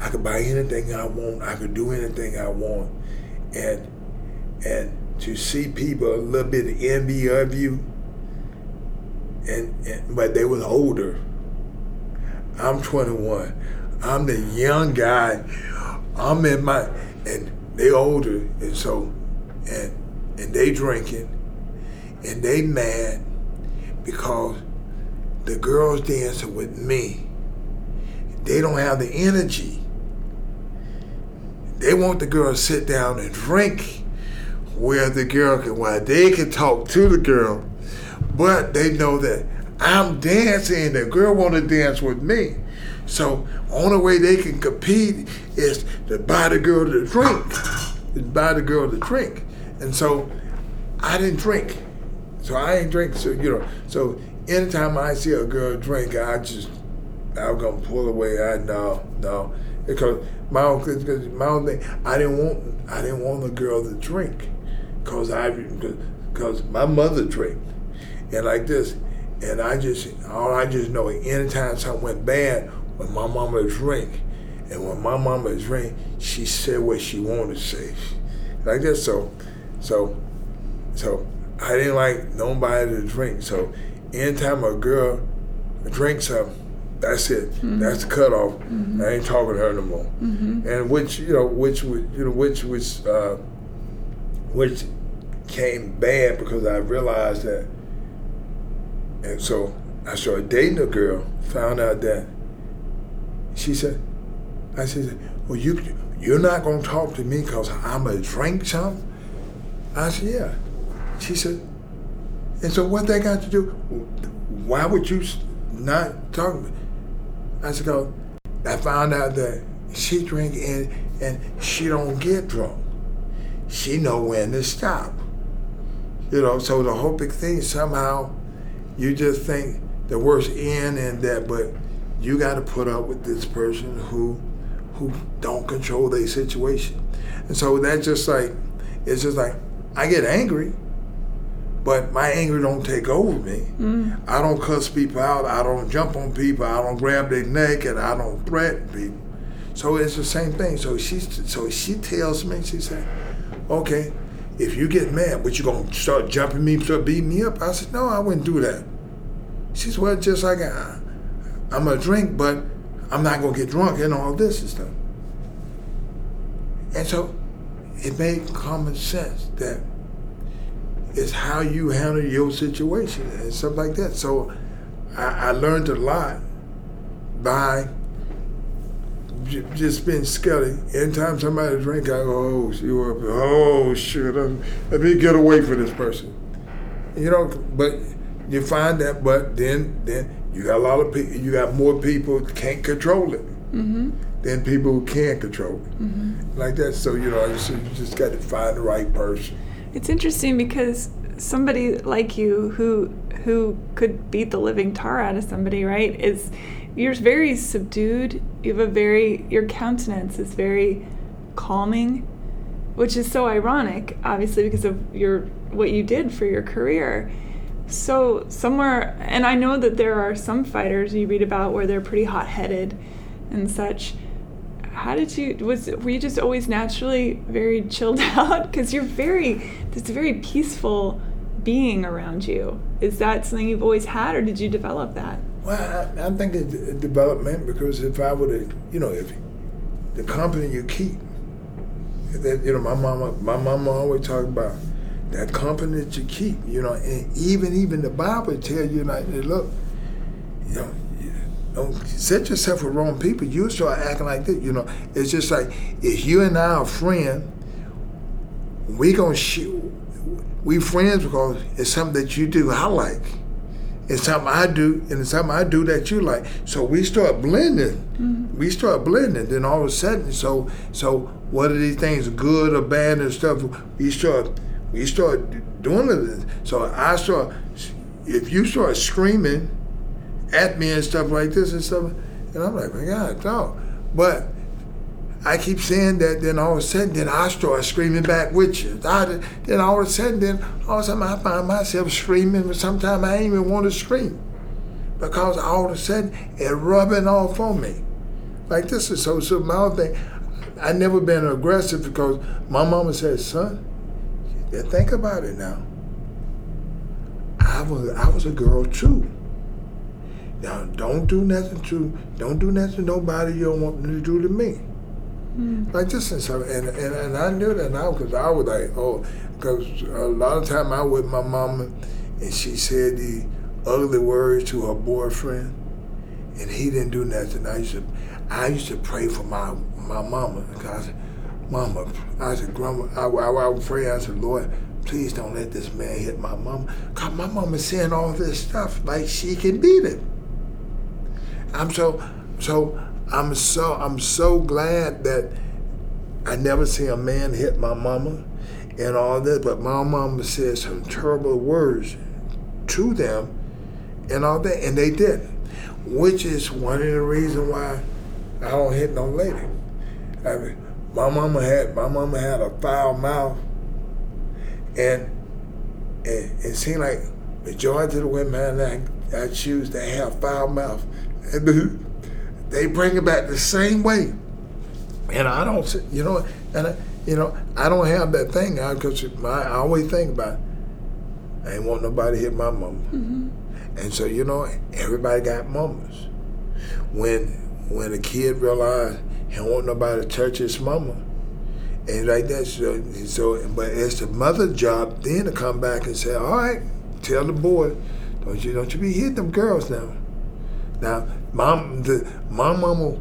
I could buy anything I want. I could do anything I want, and and to see people a little bit of envy of you, and, and but they was older. I'm 21. I'm the young guy. I'm in my and they older, and so and and they drinking, and they mad because the girls dancing with me. They don't have the energy. They want the girl to sit down and drink where the girl can, while they can talk to the girl, but they know that I'm dancing. The girl want to dance with me, so only way they can compete is to buy the girl to drink, to buy the girl to drink, and so I didn't drink, so I ain't drink. So you know, so anytime I see a girl drink, I just I'm gonna pull away. I no no because my own cause my own thing. I didn't want I didn't want the girl to drink, cause I cause my mother drank, and like this, and I just all I just know anytime something went bad when my mama drink, and when my mama drink, she said what she wanted to say, like this. So so so I didn't like nobody to drink. So anytime a girl drinks something. That's it. Mm-hmm. That's the cutoff. Mm-hmm. I ain't talking to her no more. Mm-hmm. And which you know, which was you know, which was uh, which came bad because I realized that. And so I started dating a girl. Found out that she said, I said, well, you you're not gonna talk to me because I'm a drink something. I said, yeah. She said, and so what they got to do? Why would you not talk to me? I said, "Cause I found out that she drink and and she don't get drunk. She know when to stop. You know, so the whole big thing somehow you just think the worst end and that, but you got to put up with this person who who don't control their situation. And so that's just like it's just like I get angry, but my anger don't take over me. Mm. I don't cuss people out. I don't jump on people. I don't grab their neck, and I don't threaten people. So it's the same thing. So she, so she tells me, she said, "Okay, if you get mad, but you gonna start jumping me, start beating me up?" I said, "No, I wouldn't do that." She said, "Well, just like I, I'm gonna drink, but I'm not gonna get drunk and all this and stuff." And so it made common sense that it's how you handle your situation and stuff like that. So I, I learned a lot by just being skelly. Anytime somebody drink, I go, oh, she up, oh shit, let me get away from this person. You know, but you find that, but then then you got a lot of people, you got more people can't control it Mm-hmm. than people who can control it. Mm-hmm. Like that. So you know, so you just got to find the right person. It's interesting because somebody like you who who could beat the living tar out of somebody, right? Is you're very subdued. You have a very your countenance is very calming, which is so ironic, obviously because of your what you did for your career. So somewhere, and I know that there are some fighters you read about where they're pretty hot-headed and such. How did you was were you just always naturally very chilled out because you're very a very peaceful being around you. Is that something you've always had, or did you develop that? Well, I, I think it's development because if I would have, you know, if the company you keep, that you know, my mama, my mama always talked about that company that you keep, you know, and even even the Bible tell you like, look, you know, don't set yourself with wrong people. You start acting like this, you know. It's just like if you and I are friends, we gonna shoot. We friends because it's something that you do I like. It's something I do, and it's something I do that you like. So we start blending. Mm-hmm. We start blending. Then all of a sudden, so so what are these things, good or bad and stuff? We start we start doing it. So I start. If you start screaming at me and stuff like this and stuff, and I'm like, my God, dog. But I keep saying that, then all of a sudden, then I start screaming back with you. I, then all of a sudden, then all of a sudden, I find myself screaming, but sometimes I ain't even want to scream because all of a sudden it rubbing off on me. Like this is so, so my thing, I never been aggressive because my mama said, son, yeah, think about it now. I was, I was a girl too. Now, don't do nothing to, don't do nothing to nobody you don't want to do to me. Hmm. Like this and so, and, and, and I knew that now because I was like, oh, because a lot of time I with my mama, and she said the ugly words to her boyfriend, and he didn't do nothing. I used to, I used to pray for my my mama because Mama, I said, Grandma, I, I, I would pray. I said, Lord, please don't let this man hit my mama. Cause my mama's saying all this stuff like she can beat him. I'm so so I'm so I'm so glad that I never see a man hit my mama and all that, but my mama said some terrible words to them and all that, and they did, which is one of the reasons why I don't hit no lady. I mean, my mama had my mama had a foul mouth, and it, it seemed like majority of the women I, I choose they have foul mouth, and they bring it back the same way. And I don't, you know, and I, you know, I don't have that thing. Because I always think about, I ain't want nobody to hit my mama, mm-hmm. and so you know, everybody got mamas. When when a kid realized he don't want nobody to touch his mama, and like that, so, so but it's the mother's job then to come back and say, all right, tell the boy, don't you don't you be hitting them girls now. Now, mom, the my mama,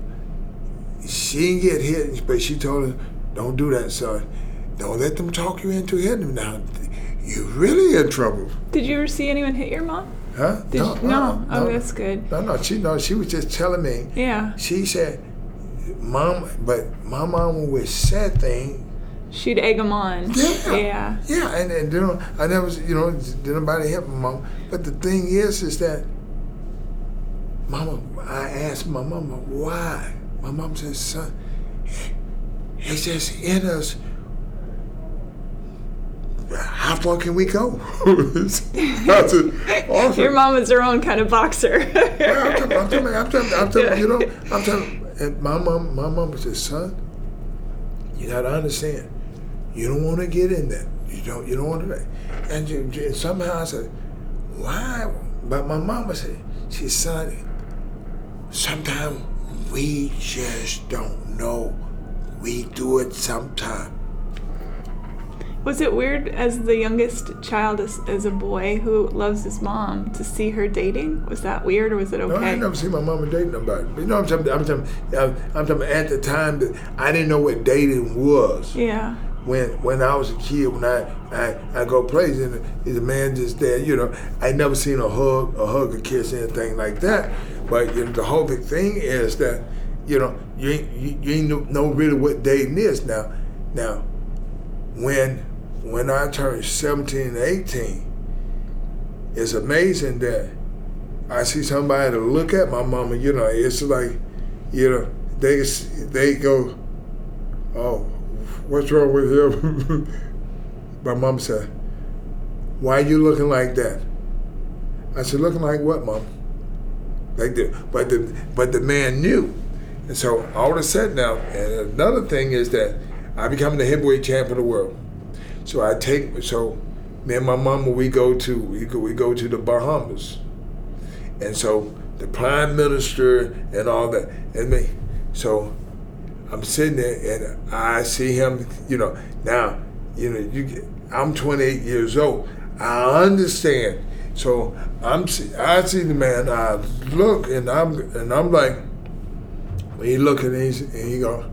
she didn't get hit, but she told him, "Don't do that, son. Don't let them talk you into hitting them. Now, you're really in trouble, Did you ever see anyone hit your mom? huh?" Did you, no. uh-uh, Oh, that's good. no, no. She no. She was just telling me. Yeah. She said, "Mom," but my mama would say things. She'd egg them on. Yeah. Yeah. Yeah, and, and you know, I never, you know, did nobody help my mom. But the thing is, is that, mama, I asked my mama why. My mom said, son, it's just in us. how far can we go? I said, awesome. Your mom is her own kind of boxer. Yeah, I'm telling, I'm telling, I'm telling, I'm telling you know, I'm telling. And my mom, my mom said, son, you gotta understand, you don't want to get in that. You don't, you don't want to. And, and somehow I said, why? But my mama said, she said, sometimes we just don't know. We do it sometimes. Was it weird as the youngest child, as, as a boy who loves his mom, to see her dating? Was that weird or was it okay? No, I never seen my mama dating nobody. But you know, I'm talking. I'm talking. I'm, I'm talking. At the time that I didn't know what dating was. Yeah. When when I was a kid, when I I, I go places and a man just there, you know, I never seen a hug, a hug, a kiss, anything like that. But you know, the whole big thing is that, you know, you ain't you, you ain't know really what dating is now. Now, when when I turned 17 and 18, it's amazing that I see somebody to look at my mama, you know, it's like, you know, they they go, oh, what's wrong with him? my mom said, why are you looking like that? I said, looking like what, mom? Like the, but the but the man knew, and so all of a sudden now, and another thing is that I become the heavyweight champion of the world. So I take so me and my mama we go to we go, we go to the Bahamas, and so the prime minister and all that and me. So I'm sitting there and I see him. You know now you know you I'm 28 years old. I understand. So I'm I see the man. I look and I'm and I'm like when he looking and, he's, and he go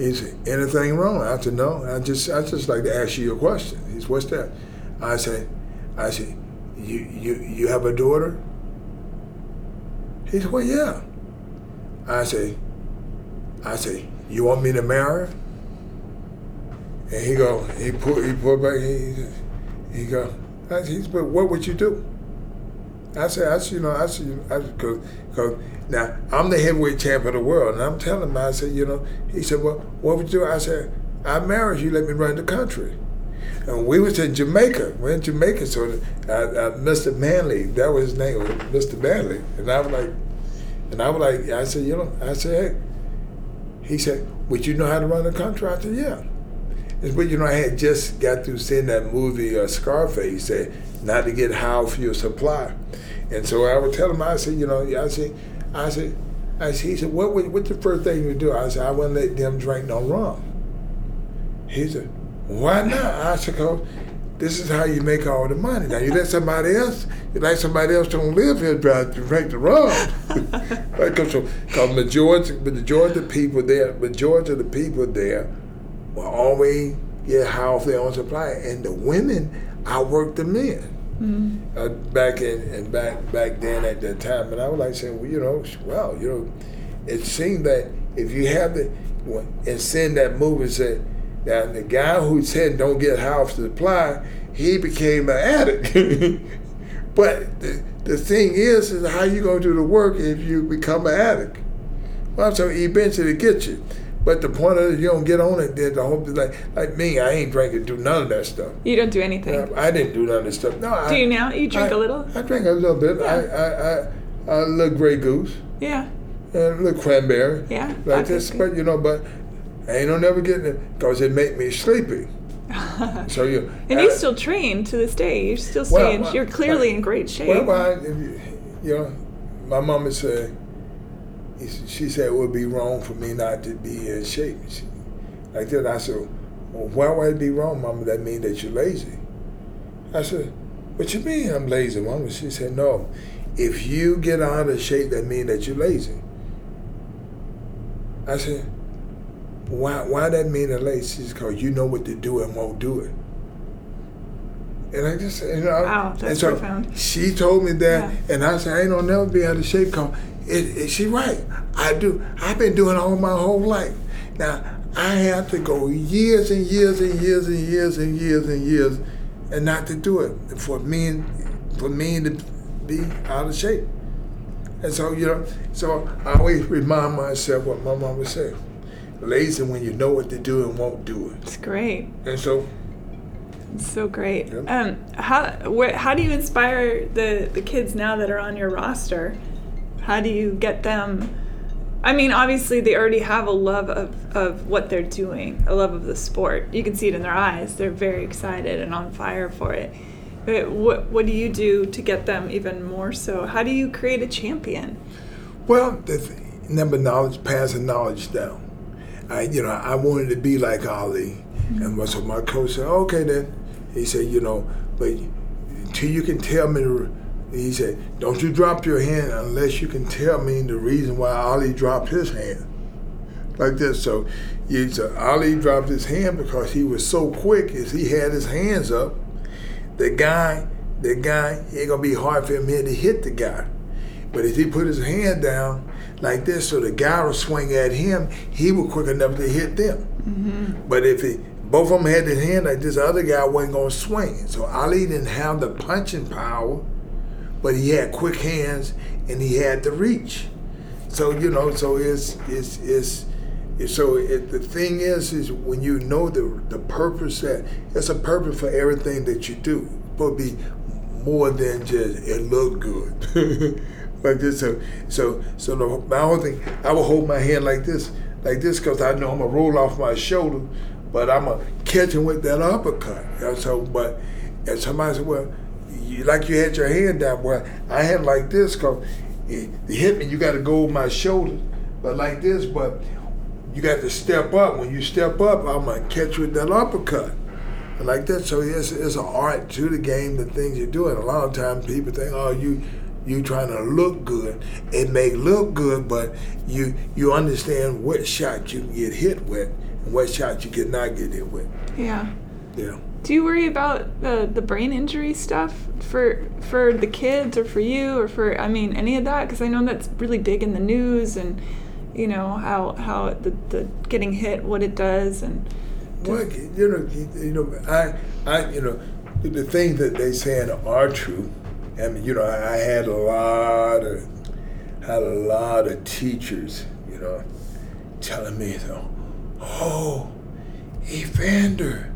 is anything wrong? I said, no. I just I just like to ask you a question. He's what's that? I said, I said, you you you have a daughter? He said, well, yeah. I say, I say, you want me to marry? And he go, he put he put back, he he go, I said, but what would you do? I said, I said, you know, I said, I because because now I'm the heavyweight champion of the world, and I'm telling him, I said, you know, he said, well, what would you do? I said, I married you, let me run the country. And we was in Jamaica. We're in Jamaica, so uh, uh, Mr. Manley, that was his name, Mr. Manley, and I was like, and I was like, I said, you know, I said, hey, he said, would you know how to run the country? I said, yeah. But you know, I had just got through seeing that movie uh, Scarface, said not to get high for your supply. And so I would tell him, I said, you know, I said, I said, I said, he said, what would, what's the first thing you do? I said, I wouldn't let them drink no rum. He said, why not? I said, cause this is how you make all the money. Now you let somebody else, you let somebody else don't live here drive drink the rum. Cause, so, cause majority, the majority of the people there, majority of the people there will always get high off their own supply, and the women outwork the men. Mm-hmm. Uh, back in and back back then at that time, and I was like saying, well, you know, well, you know, it seemed that if you have the and seeing that movie said that the guy who said don't get house supply, he became an addict. but the, the thing is, is how you gonna do the work if you become an addict? Well, so eventually get you. But the point is, you don't get on it. Then the whole like like me, I ain't drinking, do none of that stuff. You don't do anything. Uh, I didn't do none of this stuff. No, do I, you now? You drink I, a little. I drink a little bit. Yeah. I, I, I, a little Grey Goose. Yeah. And a little cranberry. Yeah. Like this, but you know, but I ain't no never getting it because it make me sleepy. so you and you still train to this day. You're still staying. Well, well, you're clearly well, in great shape. Well, I, you, you know, my mama said she said it would be wrong for me not to be in shape. She, like that, I said, well, why would it be wrong, Mama? That mean that you're lazy. I said, what you mean I'm lazy, Mama? She said, no. If you get out of shape, that mean that you're lazy. I said, why, why that mean that lazy? She said, because you know what to do and won't do it. And I just, said, you know, wow, that's and so profound. She told me that, yeah. and I said, I ain't gonna never be out of shape. Cause it, it, she right. I do. I've been doing all my whole life. Now I have to go years and years and years and years and years and years, and not to do it for me for me to be out of shape. And so you know, so I always remind myself what my mama said: lazy when you know what to do and won't do it. It's great. And so It's so great. Yep. Um, how how do you inspire the the kids now that are on your roster? How do you get them? I mean, obviously they already have a love of, of what they're doing, a love of the sport. You can see it in their eyes. They're very excited and on fire for it. But what what do you do to get them even more so? How do you create a champion? Well, the th- number knowledge, passing knowledge down. I, you know, I wanted to be like Ali, mm-hmm. and so my coach said, "Okay, then." He said, "You know, but until you can tell me," he said, "Don't you drop your hand unless you can tell me the reason why Ali dropped his hand." Like this, so you so Ali dropped his hand because he was so quick as he had his hands up. The guy, the guy, it gonna be hard for him here to hit the guy. But if he put his hand down like this, so the guy will swing at him, he was quick enough to hit them. Mm-hmm. But if he, both of them had their hand like this, the other guy wasn't going to swing. So Ali didn't have the punching power, but he had quick hands and he had the reach. So you know, so it's it's it's. so it, the thing is, is when you know the the purpose that it's a purpose for everything that you do. To be more than just it look good. like this, so so so the, my whole thing, I will hold my hand like this, like this, because I know I'm gonna roll off my shoulder, but I'm gonna catch him with that uppercut. Know, so, but and somebody said, well, you, like you had your hand down, well, I had like this, cause it, it hit me. You got to go over my shoulder, but like this, but you got to step up. When you step up, I'm gonna catch with that uppercut like that. So it's, it's an art to the game, the things you do. And a lot of times people think, oh, you you trying to look good. It may look good, but you you understand what shot you can get hit with and what shot you cannot get hit with. Yeah. Yeah. Do you worry about the the brain injury stuff for for the kids or for you or for I mean any of that? Because I know that's really big in the news and you know how how the, the getting hit, what it does, and Well, you know, you, know, I, I, you know, the, the things that they saying are true. I mean, you know, I, I had a lot of, had a lot of teachers, you know, telling me, though oh, Evander,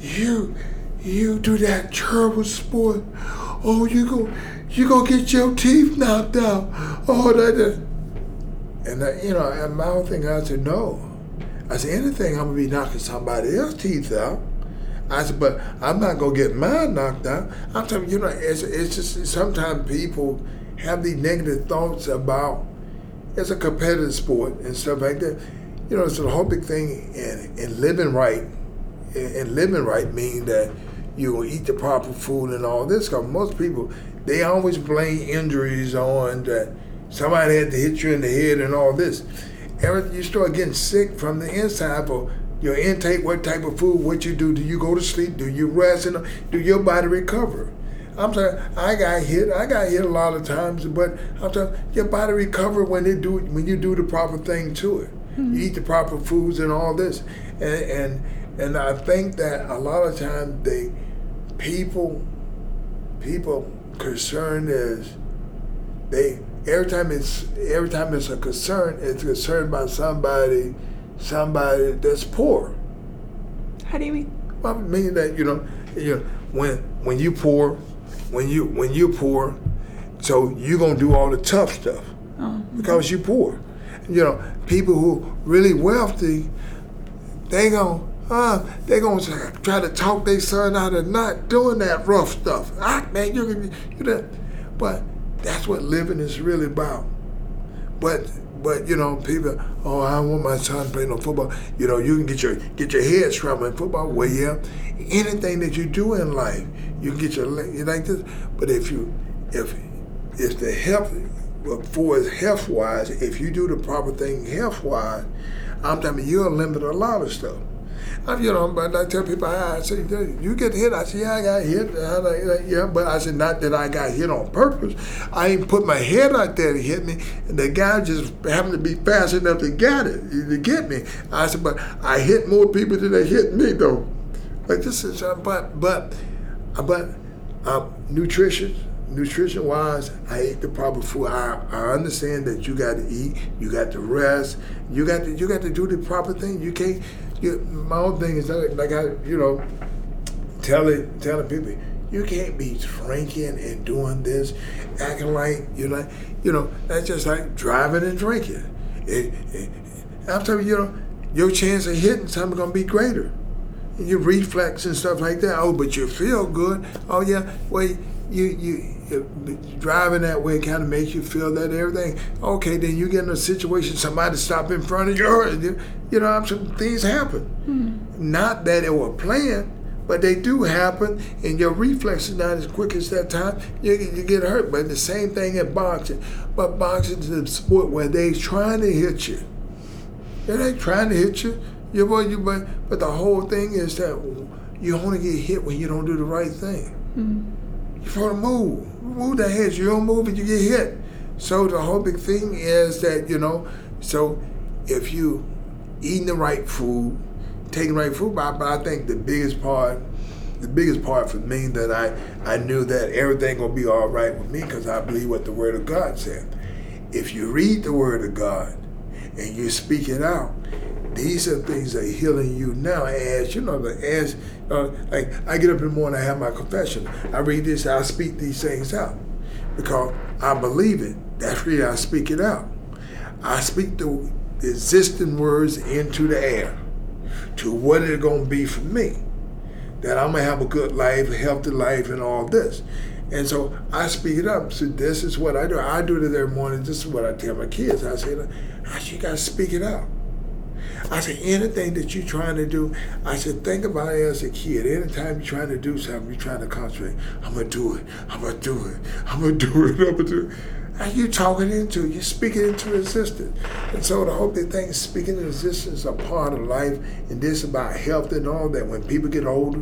you, you do that terrible sport. Oh, you go, you go get your teeth knocked out. Oh, that, that. and I, you know, and my whole thing, I said, no. I said, anything, I'm gonna be knocking somebody else's teeth out. I said, but I'm not gonna get mine knocked out. I'm telling you, you know, it's, it's just sometimes people have these negative thoughts about it's a competitive sport and stuff like that. You know, it's the whole big thing in, in living right, in, in living right means that you will eat the proper food and all this. Because most people, they always blame injuries on that somebody had to hit you in the head and all this everything you start getting sick from the inside for your intake, what type of food, what you do, do you go to sleep, do you rest, and do your body recover? I'm saying I got hit, I got hit a lot of times, but I'm saying your body recover when they do when you do the proper thing to it. Mm-hmm. You eat the proper foods and all this, and and and I think that a lot of times they people people concern is they every time it's every time it's a concern, it's concerned by somebody, somebody that's poor. How do you mean? Well, I mean that you know, you know, when when you poor, when you when you poor, so you gonna do all the tough stuff Oh, because you poor. You know, people who really wealthy, they gonna uh, they gonna try to talk their son out of not doing that rough stuff. Ah, man, you can you know, but that's what living is really about. But but you know, people, oh, I want my son playing no football. You know, you can get your get your head scrambled in football. Well, yeah, anything that you do in life, you can get your you like this. But if you if if the health for as health wise, if you do the proper thing health wise, I'm telling you, you'll limit a lot of stuff. I, you know, but I tell people, I say, you get hit. I say, yeah, I got hit. I, yeah, but I said, not that I got hit on purpose. I ain't put my head out there to hit me, and the guy just happened to be fast enough to get it, to get me. I said, but I hit more people than they hit me, though. Like this is, uh, but, but, uh, but, uh, nutrition, nutrition wise, I eat the proper food. I, I understand that you got to eat, you got to rest, you got to you got to do the proper thing. You can't. My own thing is that, like I, you know, telling telling people you can't be drinking and doing this, acting like you're like, you know that's just like driving and drinking. It, it, I'm telling you, you know, your chance of hitting something gonna be greater. And your reflex and stuff like that. Oh, but you feel good. Oh yeah, well you you driving that way kind of makes you feel that everything. Okay, then you get in a situation, somebody stop in front of you. You know, some things happen. Mm-hmm. Not that it was planned, but they do happen, and your reflex is not as quick as that time. You, you get hurt. But the same thing in boxing. But boxing is a sport where they trying to hit you. They ain't trying to hit you. You, but, you but, but the whole thing is that you only get hit when you don't do the right thing. Mm-hmm. You want to move move the head. You don't move and you get hit. So the whole big thing is that you know. So if you eating the right food, taking the right food, but, but I think the biggest part, the biggest part for me that I I knew that everything gonna be all right with me because I believe what the Word of God said. If you read the Word of God and you speak it out, these are things that are healing you now. As you know, the as uh, like I get up in the morning, I have my confession. I read this, I speak these things out because I believe it. That's why I speak it out. I speak the existing words into the air to what it's going to be for me. That I'm going to have a good life, a healthy life, and all this. And so I speak it up. So this is what I do. I do it every morning. This is what I tell my kids. I say, you got to speak it out. I said, anything that you're trying to do, I said, think about it as a kid. Anytime you're trying to do something, you're trying to concentrate. I'm gonna do it. I'm gonna do it. I'm gonna do it. I'm gonna do it. You talking into you're speaking into existence. And so the whole big thing, speaking into existence is a part of life, and this about health and all that. When people get older,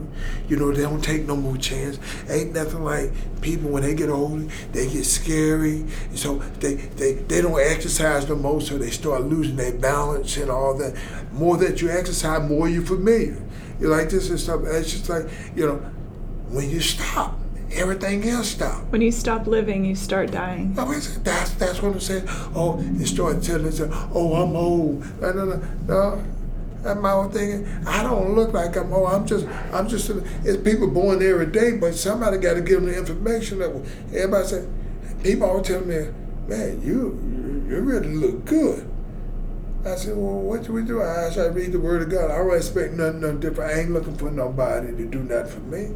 you know, they don't take no more chance. Ain't nothing like people when they get older, they get scary. And So they, they, they don't exercise no more, so they start losing their balance and all that. More that you exercise, more you familiar. You like this and stuff. It's just like, you know, when you stop everything else stops. When you stop living, you start dying. Oh, no, that's that's what I'm saying. Oh, you start telling us, oh, I'm old. No, no, no, no. That's my own thing. I don't look like I'm old. I'm just, I'm just. It's people born every day, but somebody got to give them the information. That everybody say, people always tell me, man, you, you really look good. I said, well, what do we do? I said, I read the word of God. I don't expect nothing, nothing different. I ain't looking for nobody to do nothing for me.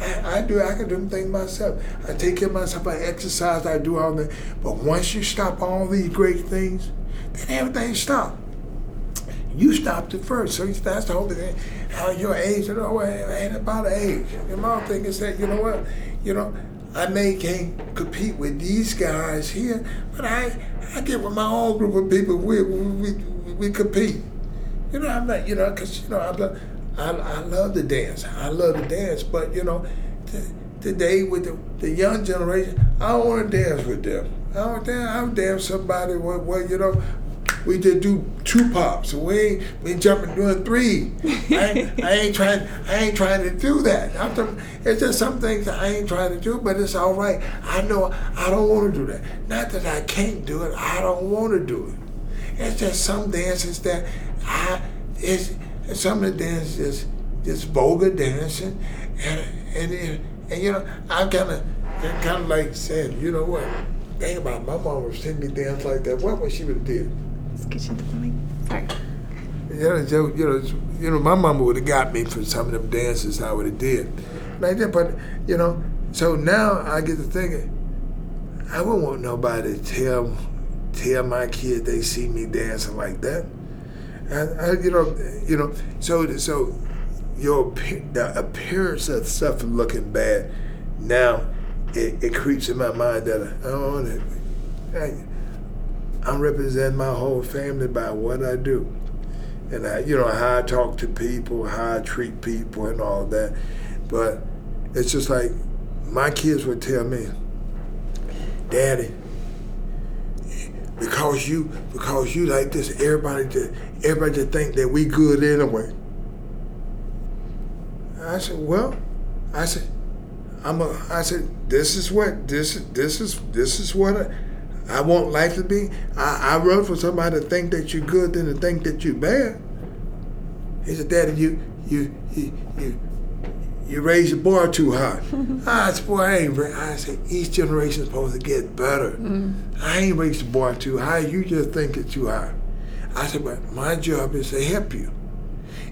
I, do. I can do things myself. I take care of myself. I exercise. I do all that. But once you stop all these great things, then everything stops. You stopped it first. So that's the whole thing. How your age, you know, ain't about age. And my thing is that, you know what, you know, I may can't compete with these guys here, but I I get with my own group of people. We we, we, we compete. You know, I'm not, you know, because, you know, I'm not, I, I love to dance. I love to dance, but you know, t- today with the, the young generation, I don't want to dance with them. I don't dance. I don't dance somebody where, where you know we just do two pops. We ain't we jumping doing three. I ain't, I ain't trying. I ain't trying to do that. Th- it's just some things I ain't trying to do, but it's all right. I know I don't want to do that. Not that I can't do it. I don't want to do it. It's just some dances that I it's and some of the dances is just vulgar dancing, and and and, and you know I kind of kind of like said, you know what? Think about it, my mom would send me dance like that. What would she would have did? Sorry. You know, you know, you know, my mama would have got me for some of them dances I would have did, like that. But you know, so now I get to thinking, I wouldn't want nobody to tell tell my kid they see me dancing like that. And, I, you know, you know, so so your the appearance of stuff looking bad. Now, it, it creeps in my mind that I don't want to. I'm representing my whole family by what I do, and I, you know, how I talk to people, how I treat people, and all that. But it's just like my kids would tell me, "Daddy, because you because you like this, everybody everybody just think that we good anyway. I said, well, I said, I'm a, I said, this is what this this is this is what I, I want life to be. I, I run for somebody to think that you're good than to think that you're bad. He said, Daddy, you you you you you raise your bar too high. I said, boy, I ain't. I said, each generation is supposed to get better. Mm. I ain't raised the bar too high. You just think it's too high. I said, but my job is to help you.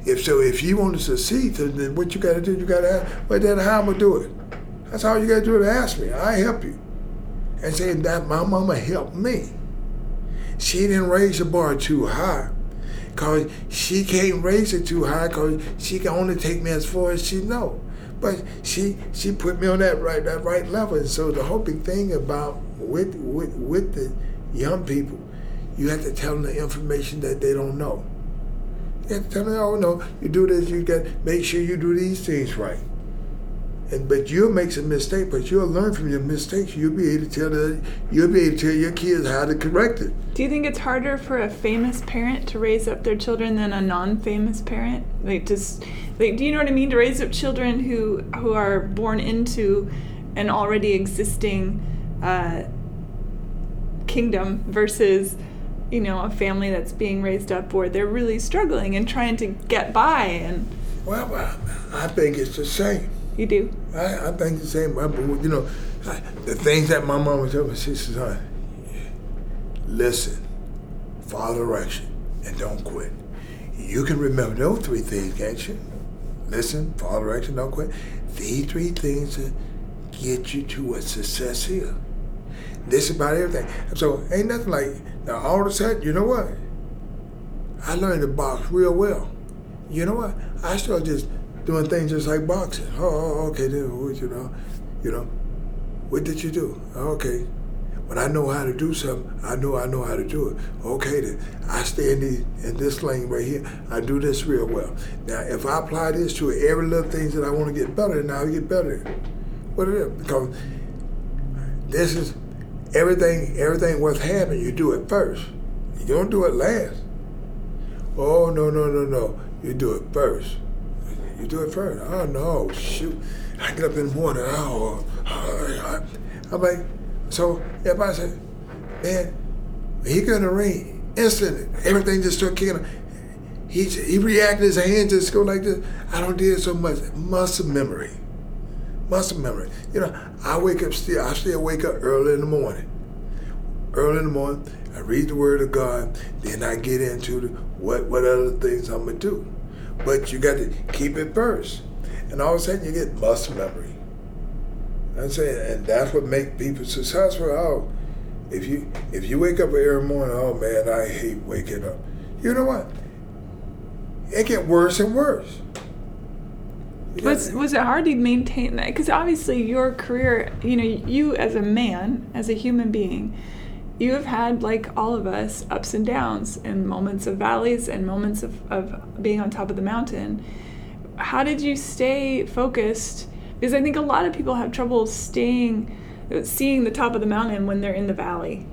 If so, if you want to succeed, then what you got to do, you got to ask, but then how am I do it? That's all you got to do to ask me. I help you. And say that my mama helped me. She didn't raise the bar too high. Cause she can't raise it too high cause she can only take me as far as she know. But she she put me on that right that right level. And so the whole big thing about with with with the young people, you have to tell them the information that they don't know. You have to tell them, oh no, you do this, you got make sure you do these things right. And but you'll make some mistake, but you'll learn from your mistakes. You'll be able to tell the, you'll be able to tell your kids how to correct it. Do you think it's harder for a famous parent to raise up their children than a non-famous parent? Like just like do you know what I mean? To raise up children who who are born into an already existing uh, kingdom versus you know a family that's being raised up where they're really struggling and trying to get by and. Well, I think it's the same. You do? I, I think the same. But You know, the things that my mom was telling me, she says, listen, follow direction, and don't quit. You can remember those three things, can't you? Listen, follow direction, don't quit. These three things that get you to a success here. This about everything. So ain't nothing like now all of a sudden, you know what? I learned to box real well. You know what? I started just doing things just like boxing. Oh, oh, oh okay, then what you know, you know, what did you do? Oh, okay, when I know how to do something, I know I know how to do it. Okay, then I stay in, in this lane right here. I do this real well. Now, if I apply this to every little things that I want to get better, now I get better. What it is because this is everything. Everything worth having, you do it first. You don't do it last. Oh no no no no! You do it first. You do it first. Oh no, shoot! I get up in the morning. Oh, I'm like, so everybody said, man, he got in the ring instantly. Everything just started kicking. He he reacted. His hands just go like this. I don't do it so much. Muscle memory, muscle memory. You know, I wake up still. I still wake up early in the morning. Early in the morning, I read the Word of God. Then I get into the, what what other things I'm gonna do. But you got to keep it first. And all of a sudden you get muscle memory. I'm saying, and that's what make people successful. Oh, if you if you wake up every morning, oh man, I hate waking up. You know what? It get worse and worse. Was was it hard to maintain that? Because obviously your career, you know, you as a man, as a human being, you have had like all of us ups and downs and moments of valleys and moments of, of being on top of the mountain. How did you stay focused? Because i think a lot of people have trouble staying seeing the top of the mountain when they're in the valley.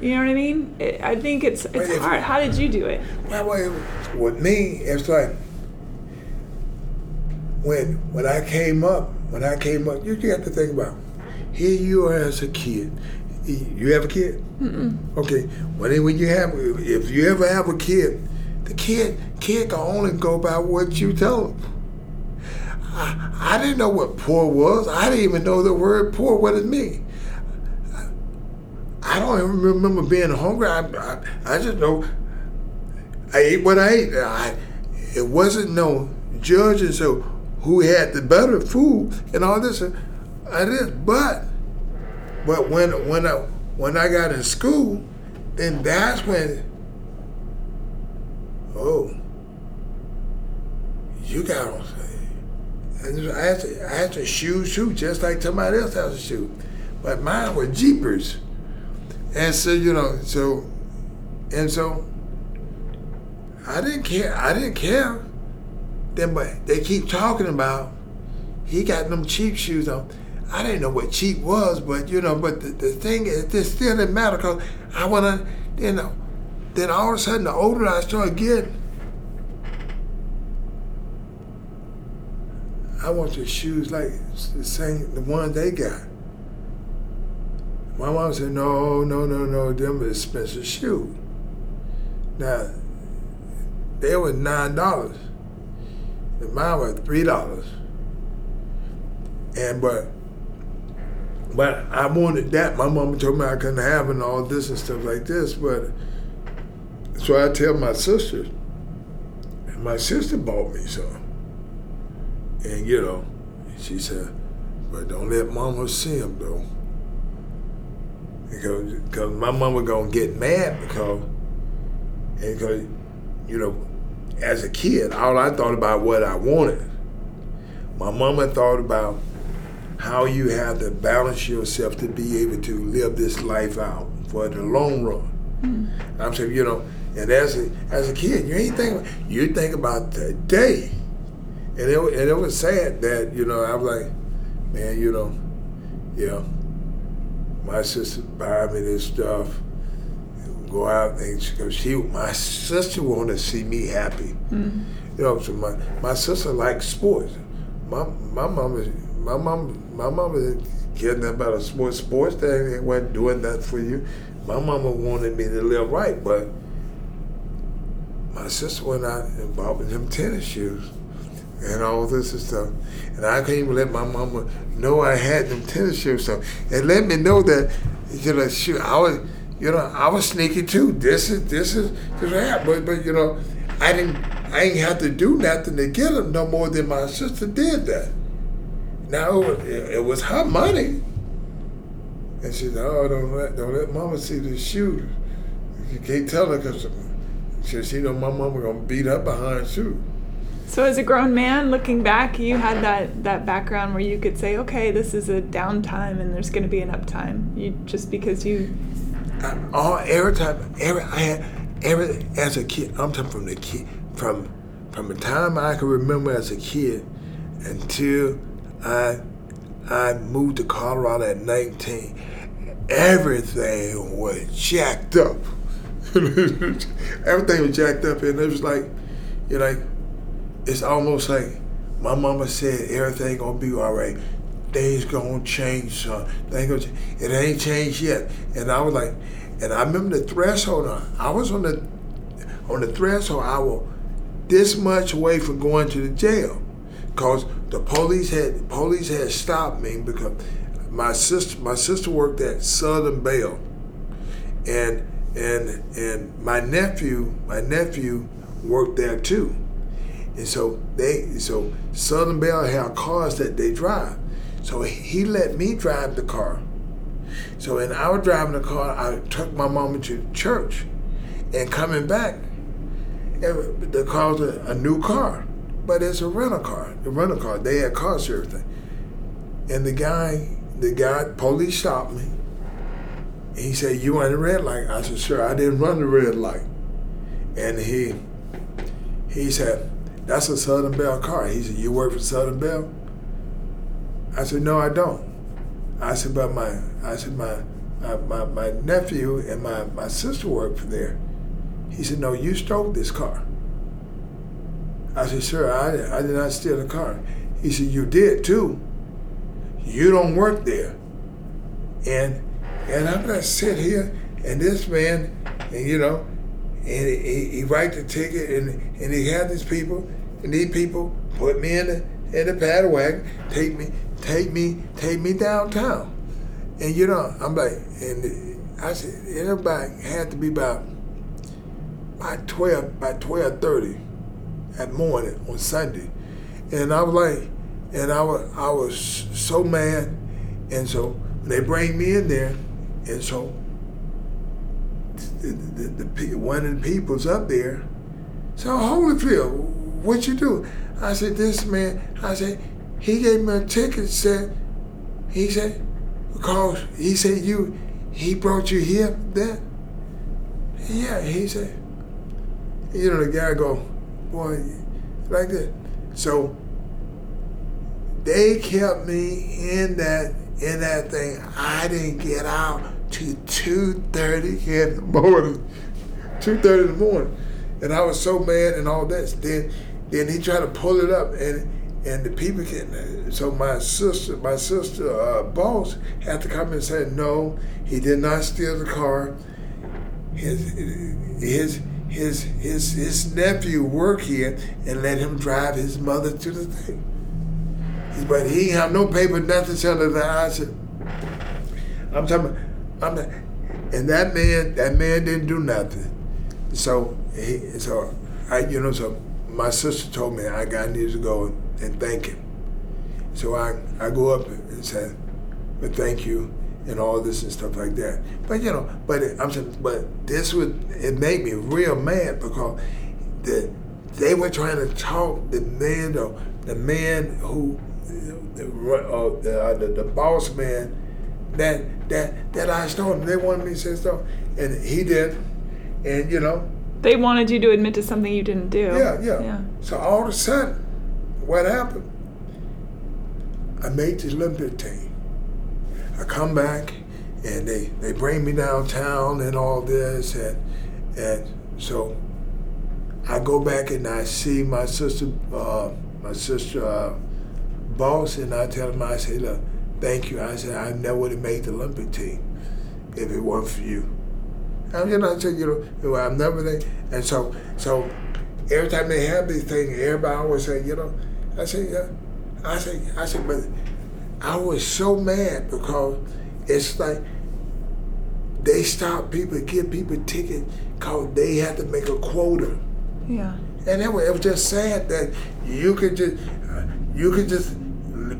You know what i mean? It, i think it's it's hard. how did you do it? Well with me it's like when when i came up when i came up you you have to think about here you are as a kid you have a kid? Mm-mm. Okay. When when you have, if you ever have a kid, the kid kid can only go by what you tell him. I, I didn't know what poor was. I didn't even know the word poor. What it mean? I don't even remember being hungry. I, I, I just know I ate what I ate. I, it wasn't no judging so who had the better food and all this. Uh, I did, but but when when I when I got in school, then that's when oh you got on and I had to I had to shoe shoe just like somebody else has to shoe. But mine were jeepers. And so, you know, so and so I didn't care. I didn't care. Then but they keep talking about he got them cheap shoes on. I didn't know what cheap was, but you know, but the, the thing is, this still didn't matter because I want to, you know, then all of a sudden, the older I started getting, I want the shoes like the same, the ones they got. My mom said, no, no, no, no, them expensive shoes. Now, they were $9. And mine were $3. And but but I wanted that. My mama told me I couldn't have it and all this and stuff like this. But so I tell my sister, and my sister bought me some. And you know, she said, but don't let mama see them though. Because, because my mama gonna get mad because, because, you know, as a kid, all I thought about what I wanted. My mama thought about how you have to balance yourself to be able to live this life out for the long run. Mm-hmm. I'm saying, you know, and as a, as a kid, you ain't think you think about the day, and it and it was sad that you know I was like, man, you know, yeah, my sister buy me this stuff, go out and she, she my sister wanted to see me happy, mm-hmm. you know. So my my sister likes sports. My my mom my mom my mama didn't care nothing about a sports sports thing. They wasn't doing that for you. My mama wanted me to live right, but my sister went out and bought me them tennis shoes and all this and stuff. And I couldn't even let my mama know I had them tennis shoes. So and let me know that you know, shoot, I was you know, I was sneaky too. This is this is this is but but you know, I didn't I ain't have to do nothing to get them no more than my sister did that. Now it was her money. And she said, "Oh, don't let don't let Mama see the shoes. You can't tell her because she, she know my mama gonna beat up behind shoes." So as a grown man looking back, you had that that background where you could say, "Okay, this is a downtime, and there's going to be an uptime." You just because you. All every time, every I had every as a kid. I'm talking from the kid from from the time I can remember as a kid until I I moved to Colorado at 19. Everything was jacked up. Everything was jacked up, and it was like, you know, like, it's almost like my mama said everything gonna be all right. Things gonna change, son. Gonna change. It ain't changed yet. And I was like, and I remember the threshold. I was on the on the threshold. I was this much away from going to the jail because the police had police had stopped me because my sister my sister worked at Southern Bell, and and and my nephew my nephew worked there too, and so they so Southern Bell had cars that they drive, so he let me drive the car. So when I was driving the car, I took my mama to church, and coming back, the car was a, a new car but it's a rental car. The rental car, they had car everything. And the guy, the guy, police stopped me. And he said, "You run the red light." I said, "Sir, I didn't run the red light." And he, he said, "That's a Southern Bell car." He said, "You work for Southern Bell?" I said, "No, I don't." I said, "But my," I said, "My, my, my, my nephew and my, my sister work for there." He said, "No, you stole this car." I said, sir, I, I did not steal the car. He said, you did too. You don't work there. And and I'm gonna sit here and this man, and you know, and he, he write the ticket and and he had these people and these people put me in the in the paddy wagon, take me, take me, take me downtown. And you know, I'm like, and I said, everybody had to be about by twelve, by twelve thirty at morning on Sunday. And I was like, and I was, I was so mad. And so they bring me in there, and so the, the, the, one of the people's up there. So Holyfield, what you do? I said, this man, I said, he gave me a ticket, said, he said, because he said you, he brought you here, then. Yeah, he said, you know, the guy go, boy, like that. So they kept me in that in that thing. I didn't get out to two thirty in the morning. Two thirty in the morning, and I was so mad and all that. Then then he tried to pull it up and. And the people can. So my sister, my sister uh, boss had to come and say, no, he did not steal the car. His his his his his nephew work here and let him drive his mother to the thing. but he have no paper, nothing telling that. I said, I'm talking, I'm, not, and that man, that man didn't do nothing. So he, so I, you know, so my sister told me I got need to go and thank him. So I, I go up and said, but thank you and all this and stuff like that. But you know, but it, I'm saying, but this would it made me real mad because the they were trying to talk the man, the, the man who, the, uh, the, uh, the, the boss man, that that that I started. They wanted me to say stuff, and he did, and you know. They wanted you to admit to something you didn't do. Yeah, yeah. yeah. So all of a sudden, what happened? I made the Olympic team. I come back and they, they bring me downtown and all this and and so I go back and I see my sister uh, my sister uh, boss and I tell him I say look thank you I said I never would have made the Olympic team if it weren't for you and you know I said you know I'm never there and so so every time they have these things everybody always say you know I say yeah I say I say but I was so mad because it's like they stop people, give people tickets because they had to make a quota. Yeah. And it was, it was just sad that you could just uh, you could just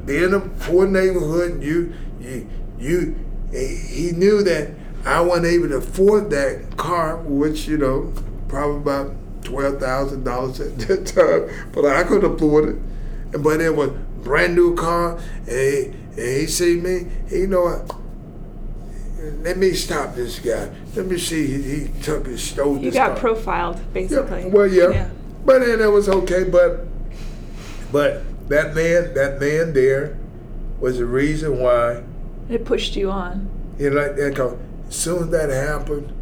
be in a poor neighborhood. And you you you eh, he knew that I wasn't able to afford that car, which you know probably about twelve thousand dollars at that time, but I could afford it. But it was brand new car, and he, and he see me. He you know what? Let me stop this guy. Let me see. He, he took his stole. You got car. profiled, basically. Yeah, well, yeah. yeah. but then it was okay. But but that man, that man there, was the reason why it pushed you on. You know, like that. Cause as soon as that happened,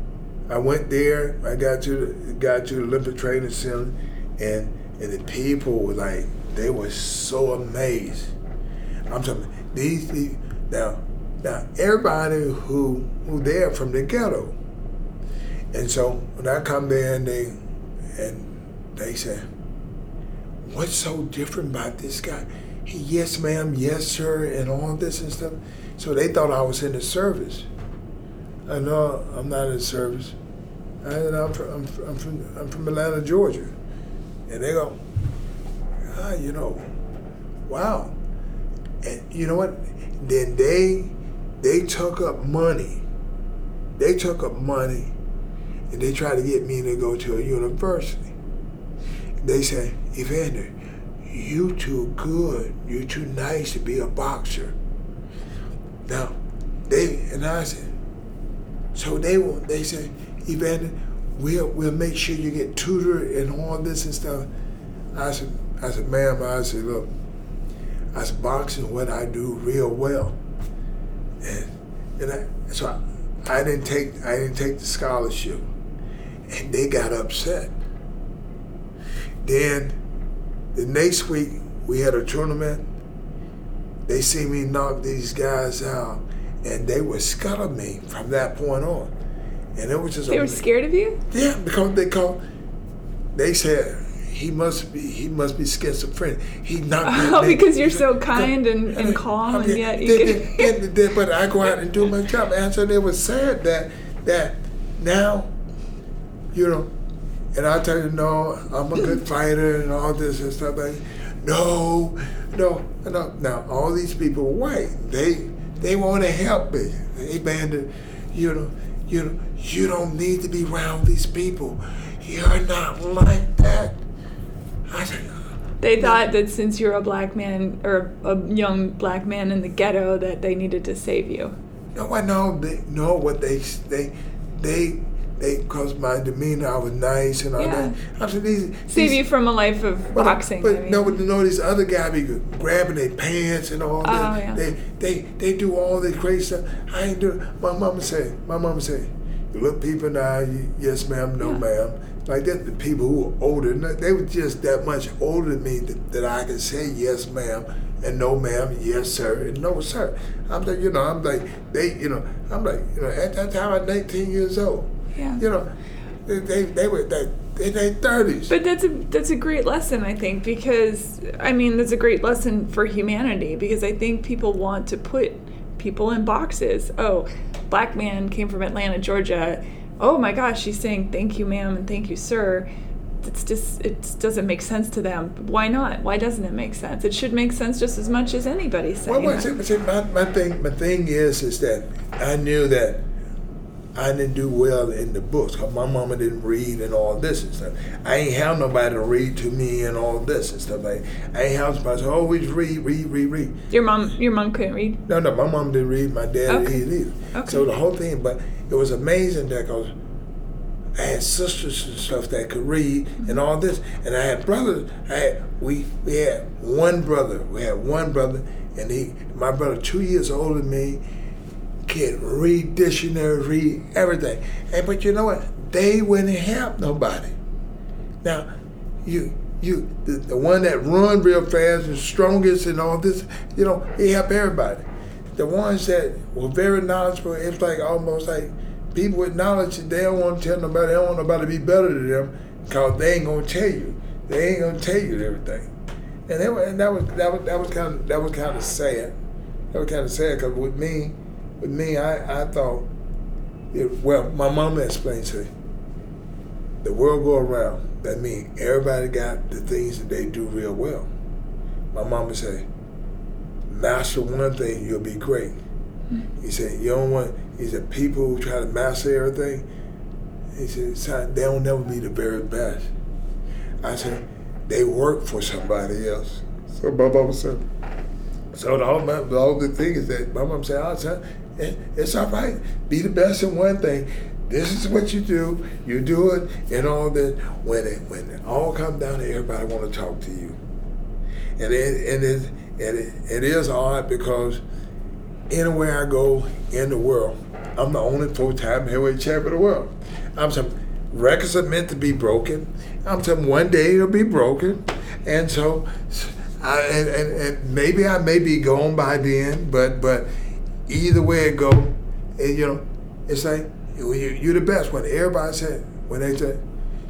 I went there. I got to the, got to the Olympic Training Center, and and the people were like they were so amazed. I'm talking these, these now now everybody who who there from the ghetto. And so when I come there and they and they say, What's so different about this guy? He, yes, ma'am, yes, sir, and all this and stuff. So they thought I was in the service. I know I'm not in the service. I, am from, I'm, from, I'm from Atlanta, Georgia. And they go, ah, you know, wow. And you know what? Then they they took up money. They took up money and they tried to get me to go to a university. They said, Evander, you too good, you too nice to be a boxer. Now, they and I said, so they will. they said, Evander, we'll we'll make sure you get tutored and all this and stuff. I said, I said, ma'am, I said, look, I said, boxing what I do real well. And, and I, so I, I didn't take I didn't take the scholarship. And they got upset. Then the next week we had a tournament. They see me knock these guys out and they were scared me from that point on. And it was just They were scared of you? Yeah, because they called they said he must be he must be schizophrenic. He not oh, because you're so kind and, and calm, and yet you then, then, but I go out and do my job. And so it was sad that that now, you know, and I tell you, no, I'm a good fighter and all this and stuff. Like, no, no, no. Now all these people are white. They they want to help me. They banded, you know, you know, you don't need to be around these people. You're not like that. They thought that since you're a black man or a young black man in the ghetto, that they needed to save you. No, I know. They know what they they they they because my demeanor, I was nice and all yeah. that. I said these save these, you from a life of but, uh, boxing. But I mean. no, but you know these other guys be grabbing their pants and all that. Oh, yeah. They they they do all this crazy stuff. I ain't do. My mama said. My mama said, "You look people in the eye. Yes, ma'am. No, yeah. ma'am." Like that, the people who were older, they were just that much older than me that, that I could say yes, ma'am, and no, ma'am, yes, sir, and no, sir. I'm like, you know, I'm like, they, you know, I'm like, you know, at that time I'm 19 years old. Yeah. You know, They, they, they were they, in their thirties. But that's a that's a great lesson, I think, because I mean that's a great lesson for humanity because I think people want to put people in boxes. Oh, black man came from Atlanta, Georgia. Oh my gosh, she's saying thank you, ma'am, and thank you, sir. It's just it doesn't make sense to them. Why not? Why doesn't it make sense? It should make sense just as much as anybody saying. Well, see, see, my, my thing my thing is is that I knew that I didn't do well in the books because my mama didn't read and all this and stuff. I ain't have nobody to read to me and all this and stuff. Like I ain't have somebody to always oh, read, read, read, read. Your mom, your mom couldn't read. No, no, my mom didn't read. My dad Okay. didn't either. Okay. So the whole thing, but it was amazing that because I had sisters and stuff that could read and all this, and I had brothers. I had we we had one brother. We had one brother, and he my brother two years older than me. Could read dictionary, read everything. And but you know what? They wouldn't help nobody. Now, you you the, the one that run real fast and strongest and all this, you know, he help everybody. The ones that were very knowledgeable, it's like almost like people with knowledge, they don't want to tell nobody, they don't want nobody to be better than them because they ain't gonna tell you. They ain't gonna tell you everything. And, was, and that was that was that was kind of that was kind of sad. That was kind of sad because with me, with me, I I thought, it, well, my mama explained to me, the world go around. That means everybody got the things that they do real well. My mama say, master one thing, you'll be great. Hmm. He said, you don't want, he said, people who try to master everything, he said, they don't never be the very best. I said, they work for somebody else. So my mama said, so the whole, the whole thing is that my mom said, oh, son, it, it's all right. Be the best in one thing. This is what you do. You do it, and all that. When it when it all comes down to everybody want to talk to you, and it and it and it, it is odd because anywhere I go in the world, I'm the only full-time heavyweight champion of the world. I'm some records are meant to be broken. I'm some one day it'll be broken, and so. I, and, and, and maybe I may be gone by then, but but either way it go, and, you know, it's like you, you're the best. When everybody said, when they said,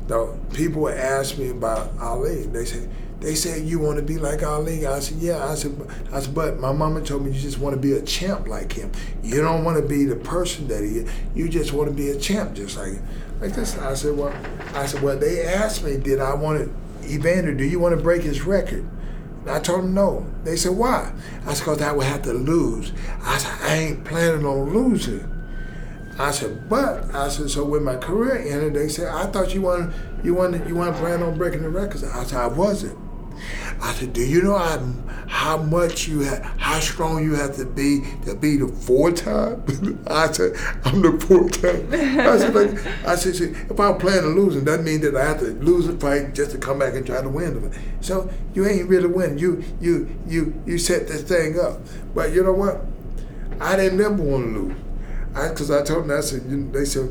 no, people ask me about Ali. They said, they said you want to be like Ali. I said, yeah. I said, I said, but my mama told me you just want to be a champ like him. You don't want to be the person that he. is. You just want to be a champ, just like like this. I said, well, I said, well, they asked me, did I want to, Evander, do you want to break his record? I told them no. They said, why? I said, because I would have to lose. I said, I ain't planning on losing. I said, but I said, so when my career ended, they said, I thought you wanted you wanted you wanted to plan on breaking the records. I said, I wasn't. I said, do you know how, how much you have, how strong you have to be to be the four time? I said, I'm the four time. I said, like, I said, see, if I'm planning on losing, that means that I have to lose a fight just to come back and try to win the fight. So you ain't really winning. You you you you set this thing up. But you know what? I didn't never want to lose. I because I told them I said you, they said,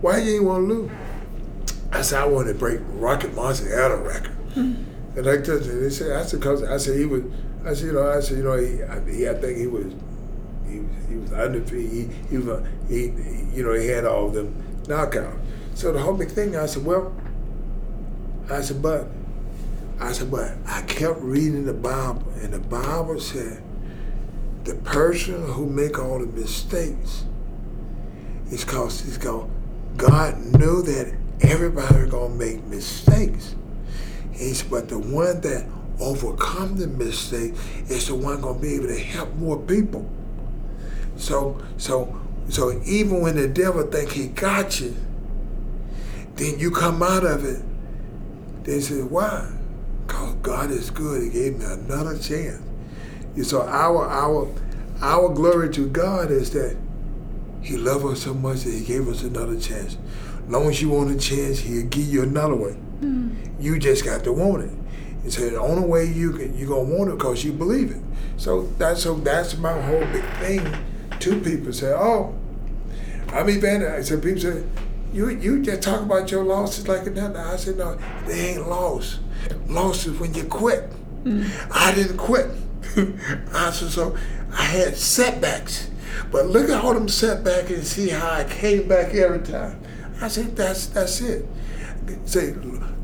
why you ain't want to lose? I said I wanted to break Rocky Marciano of record. Hmm. And like that, they said, I said, cause I said he was, I said, you know, I said, you know, he, I, he, I think he was, he, he was undefeated. He, he was, he, you know, he had all them knockouts. So the whole big thing, I said, well, I said, but, I said, but I kept reading the Bible, and the Bible said, the person who make all the mistakes is cause he's going, God knew that everybody was gonna make mistakes. He said, but the one that overcome the mistake is the one gonna be able to help more people. So, so, so even when the devil think he got you, then you come out of it. They say, why? Cause God is good. He gave me another chance. And so our our our glory to God is that He loved us so much that He gave us another chance. long as you want a chance, He'll give you another one. You just got to want it. And so the only way you can you gonna want it because you believe it. So that's so that's my whole big thing. Two people say, "Oh, I mean, man," I said, people say, "You you just talk about your losses like nothing." I said, "No, they ain't lost. Loss is when you quit. Mm. I didn't quit. I said so. I had setbacks, but look at all them setbacks and see how I came back every time. I said, that's that's it. Say,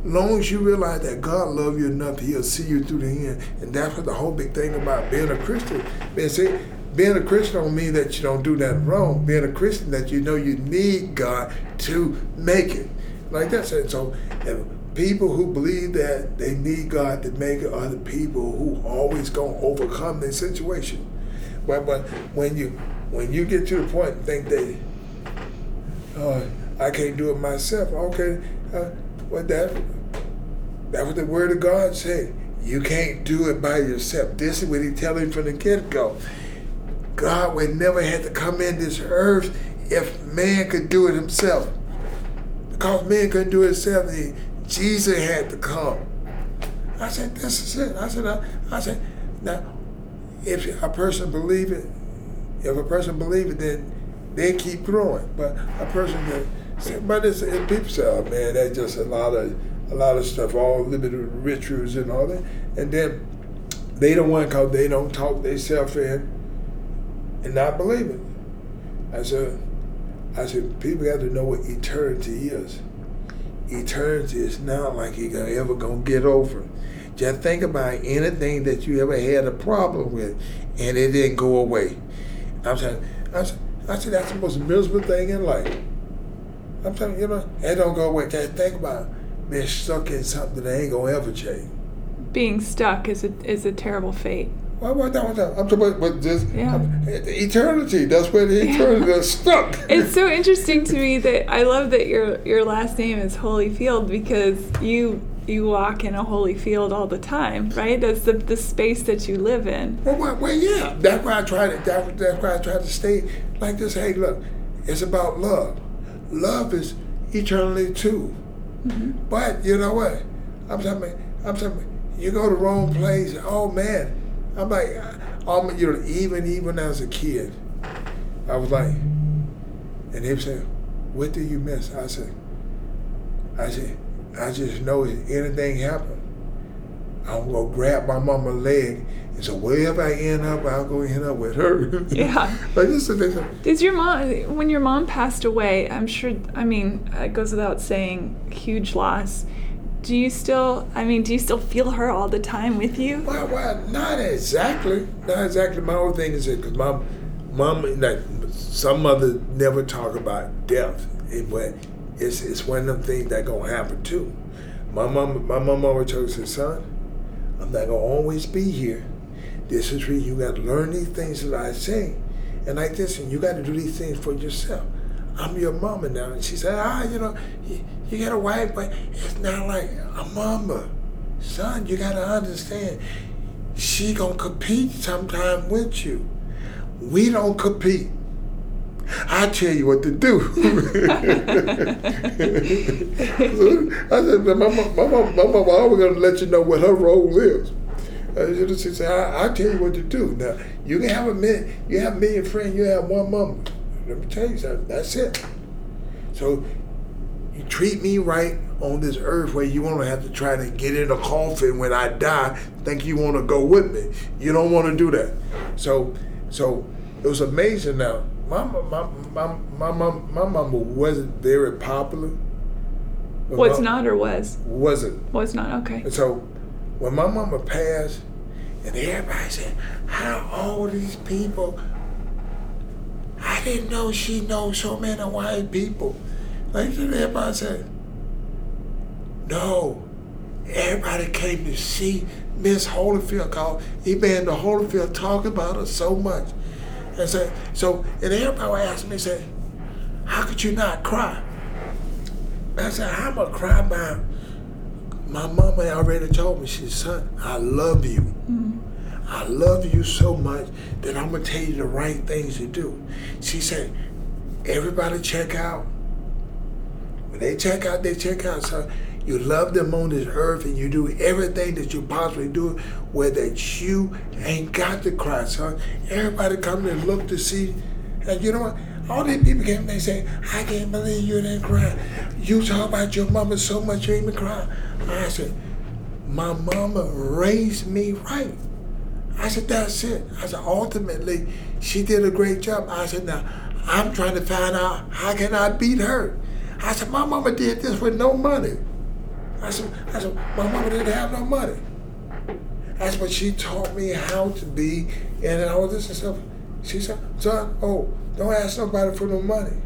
long as you realize that God loves you enough, He'll see you through the end. And that's what the whole big thing about being a Christian. Man, say, being a Christian don't mean that you don't do that wrong. Being a Christian that you know you need God to make it. Like that. Said, so people who believe that they need God to make it are the people who always gonna overcome their situation. But but when you when you get to the point and think that uh, I can't do it myself, okay, uh, well that that was the word of God said. You can't do it by yourself. This is what he telling from the get go. God would never have to come in this earth if man could do it himself. Because man couldn't do it himself, Jesus had to come. I said, this is it. I said, I, I said, now, if a person believe it, if a person believe it, then they keep growing. But a person that, but it's, it, people say, oh man, that's just a lot of a lot of stuff, all limited rituals and all that. And then they don't want because they don't talk themselves in and not believe it. I said, I said, people got to know what eternity is. Eternity is not like you're ever gonna get over. Just think about anything that you ever had a problem with, and it didn't go away. I'm saying, I said, I said that's the most miserable thing in life. I'm telling you, you know, it don't go away. Just think about being stuck in something that ain't gonna ever change. Being stuck is a is a terrible fate. Well, well, I'm talking about but just yeah. eternity. That's where the eternity is stuck. It's so interesting to me that I love that your your last name is Holyfield because you you walk in a holy field all the time, right? That's the, the space that you live in. Well, well, well yeah. That's why I try to. That, that's why I try to stay like this. Hey, look, it's about love. Love is eternally too. Mm-hmm. But you know what? I'm telling. I'm telling. You go to the wrong place. Oh man I'm like, um, you know, even even as a kid, I was like, and they said, "What do you miss?" I said, "I said, I just know if anything happen, I'm gonna grab my mama's leg." And so wherever I end up, I'll go end up with her. Yeah. like this is Is your mom when your mom passed away? I'm sure. I mean, it goes without saying, huge loss do you still i mean do you still feel her all the time with you well, well not exactly not exactly my whole thing is because my mom like some mothers never talk about death it, but it's, it's one of them things that gonna happen too my mom my mom always told me son i'm not gonna always be here this is where you got to learn these things that i say and like this and you got to do these things for yourself I'm your mama now. And she said, ah, you know, you, you got a wife, but it's not like a mama. Son, you got to understand, she going to compete sometime with you. We don't compete. I tell you what to do. I said, my mama, my mama, my always gonna let you know what her role is. Uh, she said, I, I tell you what to do. Now you can have a million, you have a million friends, you have one mama. Let me tell you something. That's it. So you treat me right on this earth where you won't have to try to get in a coffin when I die, think you want to go with me. You don't want to do that. So so it was amazing now. My my my my mom my mama wasn't very popular. Was my, not or was? Wasn't. Was not, okay. And so when my mama passed and everybody said, How all these people I didn't know she knows so many white people. Like everybody said, no. Everybody came to see Miss Holyfield called he been to Holyfield talking about her so much. And said, so and everybody asked me, said, how could you not cry? I said, I'm gonna cry about my mama already told me, she said, son, I love you. Mm-hmm. I love you so much that I'm gonna tell you the right things to do. She said, everybody check out. When they check out, they check out. So you love them on this earth and you do everything that you possibly do where that you ain't got to cry, son. Everybody come and look to see. And you know what? All these people came and they say, I can't believe you didn't cry. You talk about your mama so much you ain't even cry. I said, my mama raised me right. I said, that's it. I said, ultimately, she did a great job. I said, now, I'm trying to find out how can I beat her? I said, my mama did this with no money. I said, I said, my mama didn't have no money. That's what she taught me how to be and all this and stuff. She said, son, oh, don't ask nobody for no money.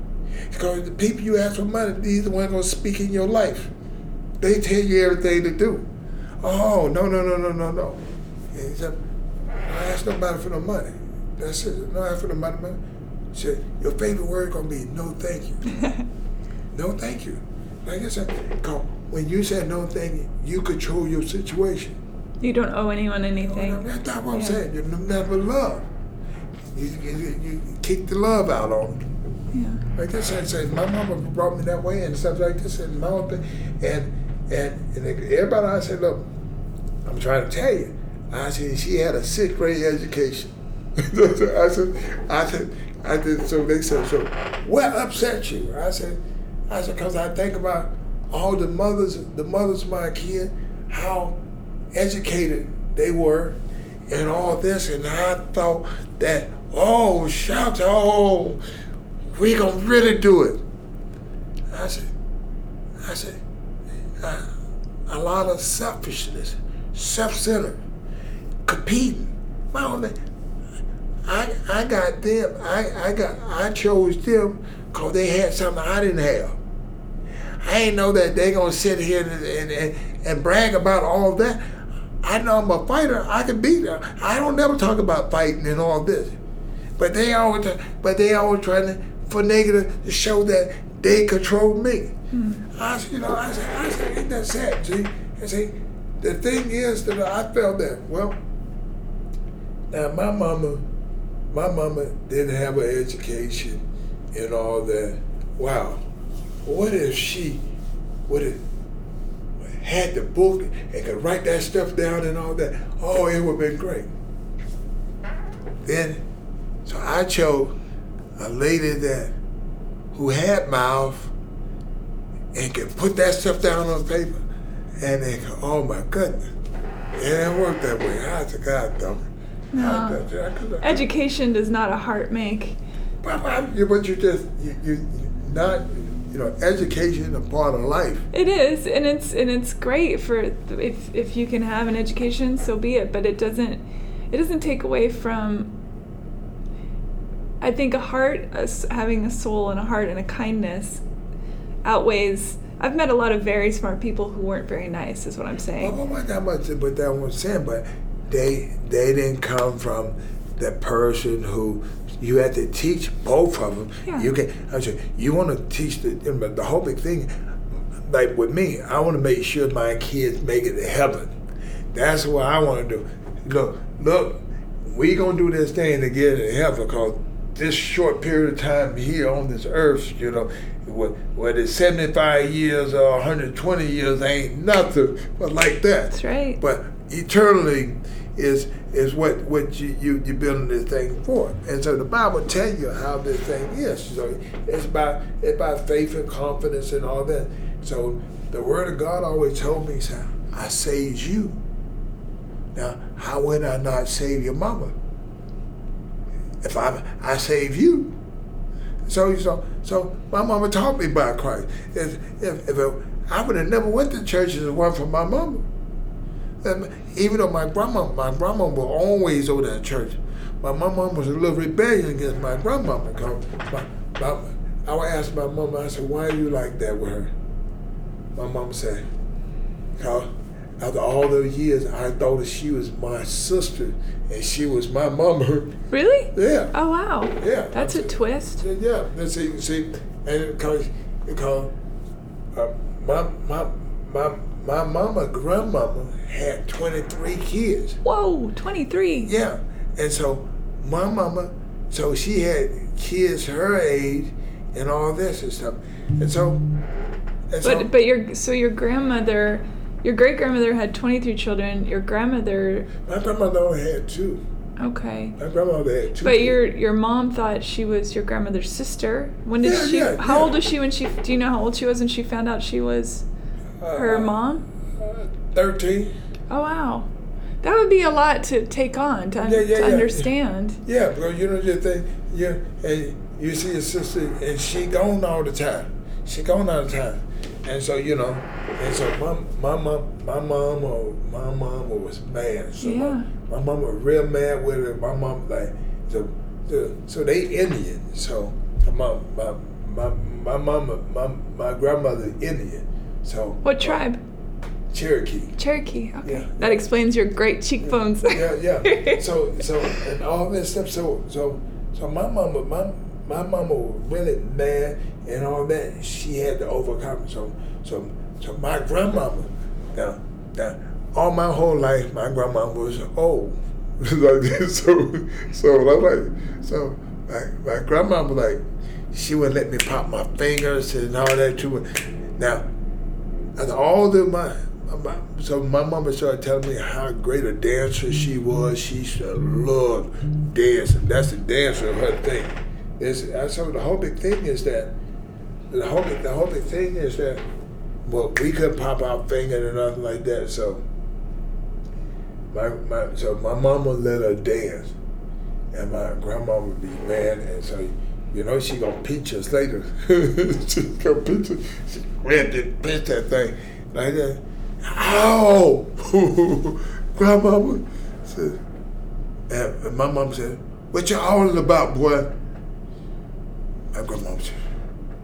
Because the people you ask for money, these are the ones going to speak in your life. They tell you everything to do. Oh, no, no, no, no, no, no. And he said, don't ask nobody for no money. That's it. No ask for no money. money. She said, your favorite word to be no thank you. no thank you. Like I said, cause when you said no thing, you, control your situation. You don't owe anyone anything. That's not what I'm saying. You never love. You, you, you kick the love out on them. Yeah. Like this, I said, my mama brought me that way and stuff like this, and my own thing. And, and, and everybody, I said, look, I'm trying to tell you. I said, she had a sixth grade education. I said, I said, I said, so they said, so what upset you? I said, I said, because I think about all the mothers, the mothers of my kid, how educated they were, and all this, and I thought that, oh, shout, oh, we gonna really do it. I said, I said, a lot of selfishness, self-centered, competing. My only, I I got them. I I got I chose them because they had something I didn't have. I ain't know that they gonna sit here and, and, and, and brag about all that. I know I'm a fighter. I can beat them. I don't never talk about fighting and all this. But they always, but they always trying to for negative to show that they control me. Mm-hmm. I said, you know, I said, I said, ain't that sad, G? I say, the thing is that I felt that, well, now my mama, my mama didn't have an education and all that. Wow, what if she would have had the book and could write that stuff down and all that? Oh, it would have been great. Then, so I chose a lady that who had mouth and could put that stuff down on paper and they go, oh my goodness. It didn't work that way. I said, God it. No. Education does not a heart make. But, but you just, you, you not, you know, education a part of life. It is, and it's and it's great for if if you can have an education, so be it. But it doesn't it doesn't take away from I think a heart, a, having a soul and a heart and a kindness outweighs. I've met a lot of very smart people who weren't very nice, is what I'm saying. Well, not that much, but that was saying, but they they didn't come from the person who you had to teach both of them. Yeah. You can. I said you want to teach the the whole big thing. Like with me, I want to make sure my kids make it to heaven. That's what I want to do. Look, look, we gonna do this thing to get to heaven because this short period of time here on this earth, you know, whether it's 75 years or 120 years ain't nothing but like that. That's right. But eternally is is what what you, you you're building this thing for. And so the Bible tell you how this thing is. So it's about it's about faith and confidence and all that. So the word of God always told me, I saved you. Now, how would I not save your mama? if I I save you. So so so my mama taught me about Christ. If if, if it, I would have never went to church if it weren't for my mama. And even though my grandma my grandma was always over at church, my mama was a little rebellion against my grandma Cause my, my, I would ask my mama, I said, why are you like that with her? My mom said, cause after all those years, I thought that she was my sister and she was my mama. Really? Yeah. Oh wow. Yeah. That's a twist. Yeah. And see, see, and because because uh, my my my my mama grandmama had twenty three kids. Whoa, twenty three. Yeah, and so my mama, so she had kids her age and all this and stuff, and so. And but so, but your so your grandmother your great grandmother had 23 children. Your grandmother. My grandmother only had two. Okay. My grandmother had two. But your your mom thought she was your grandmother's sister. When did Yeah, she? yeah, how yeah. old was she when she? Do you know how old she was when she found out she was her Uh, mom? uh, Thirteen. Oh wow, that would be a lot to take on to, un- Yeah, yeah, to yeah. understand. Yeah, because you know the thing. You and you see your sister, and she gone all the time. she gone all the time. And so, you know, and so my, my mom, my mom, or my mom was mad. So Yeah. my, my mom was real mad with her. My mom like, so, so, so they Indian. So my, my, my, my mama, my, my grandmother Indian. So What uh, tribe? Cherokee. Cherokee. Okay. Yeah. That explains your great cheekbones. Yeah, yeah. So, so, and all this stuff. So, so, so my mama, my my mama was really mad and all that. She had to overcome. So, so, so my grandmama, now, now, all my whole life, my grandmama was old. like this. So, so I'm like, so my my grandmama like, she would let me pop my fingers and all that too. Now, and all the my, my so my mama started telling me how great a dancer she was. She should love dancing. That's the dancer of her thing. It's, so the whole big thing is that the whole big, the whole big thing is that well we couldn't pop our finger or nothing like that. So my, my so my mama let her dance, and my grandma would be mad, and so. You know she gonna pinch us later. she gonna pinch us. She grabbed it, pinch that thing like that. Ow! Grandmama said, and and my mom said, "What you all about, boy?" My grandmama said.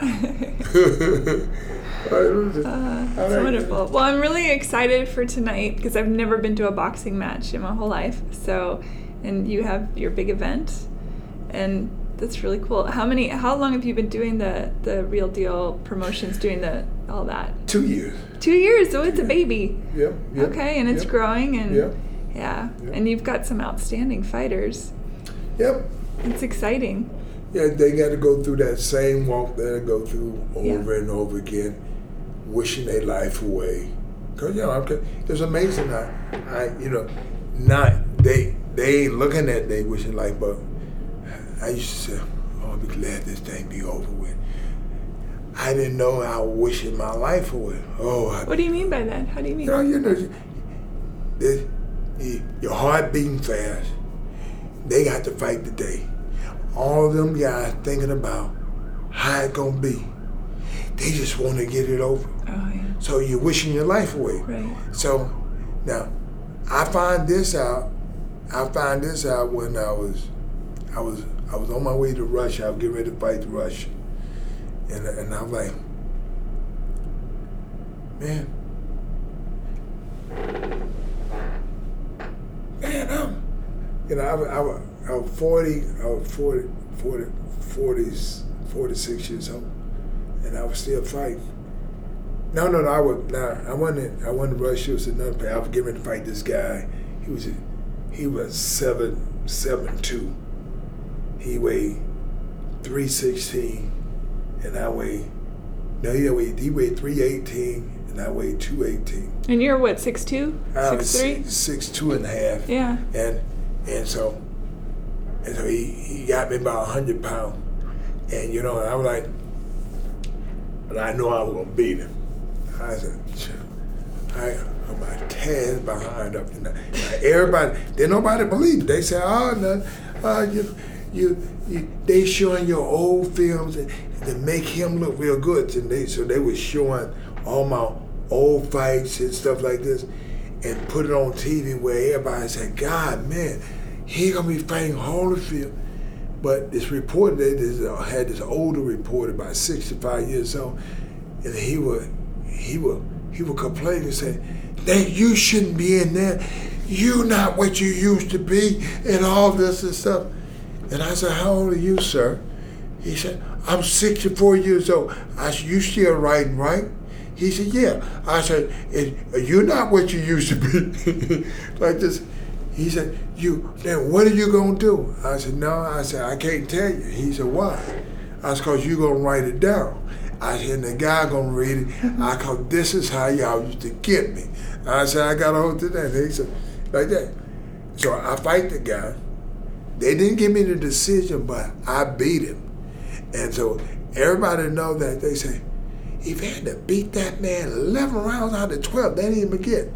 Uh, That's wonderful. Well, I'm really excited for tonight because I've never been to a boxing match in my whole life. So, and you have your big event, and that's really cool. How many? How long have you been doing the the real deal promotions, doing the all that? Two years. Two years. So it's a baby. Yep. yep Okay, and it's yep, growing, and Yep. yeah, and you've got some outstanding fighters. Yep. It's exciting. Yeah, they got to go through that same walk that they go through Yeah. over and over again, wishing their life away. Cause you know, I'm, it's amazing. I, I, you know, not they they ain't looking at they wishing life, but I used to say, "Oh, I'll be glad this thing be over with." I didn't know I was wishing my life away. Oh, I, What do you mean by that? How do you mean? you know, you know, the, your heart beating fast. They got to fight today. All of them guys thinking about how it gonna be. They just want to get it over. Oh yeah. So you're wishing your life away. Right. So now, I find this out. I find this out when I was, I was, I was on my way to Russia. I was getting ready to fight Russia, and and I'm like, man, man, I'm, you know, I, I, I was 40, I was 40, 40, 40s, 46 years old, and I was still fighting. No, no, no. I was nah, I wasn't. I wasn't Russia. It was another. I was getting ready to fight this guy. He was, he was seven, seven two. He weighed three sixteen, and I weighed. No, he weighed. He weighed three eighteen, and I weighed two eighteen. And you're what? Six two? I was Six three? six, six two and a half. Yeah. And and so and so he, he got me about hundred pounds. And you know, I was like but I know I was gonna beat him. I said, "Ch- I I'm my tail behind up there. Everybody didn't nobody believe it. They said, oh no, uh, you, you you they showing your old films and, to make him look real good. They so they was showing all my old fights and stuff like this and put it on TV where everybody said, God man, he gonna be fighting Holyfield. But this reporter, they uh, had this older reporter, about 65 years old, and he would, he would, he would complain and say, "That you shouldn't be in there. You not what you used to be, and all this and stuff." And I said, "How old are you, sir?" He said, "I'm 64 years old." I said, "You still writing, right?" He said, "Yeah." I said, "And "You're not what you used to be." like this. He said, "You then what are you gonna do?" I said, "No." I said, "I can't tell you." He said, "Why?" I said, "Cause you're gonna write it down." I said, "And the guy gonna read it." I cause this is how y'all used to get me. I said, "I got a hold of that." He said, "Like that." So I fight the guy. They didn't give me the decision, but I beat him. And so everybody know that they say, if you had to beat that man 11 rounds out of 12, they didn't even get.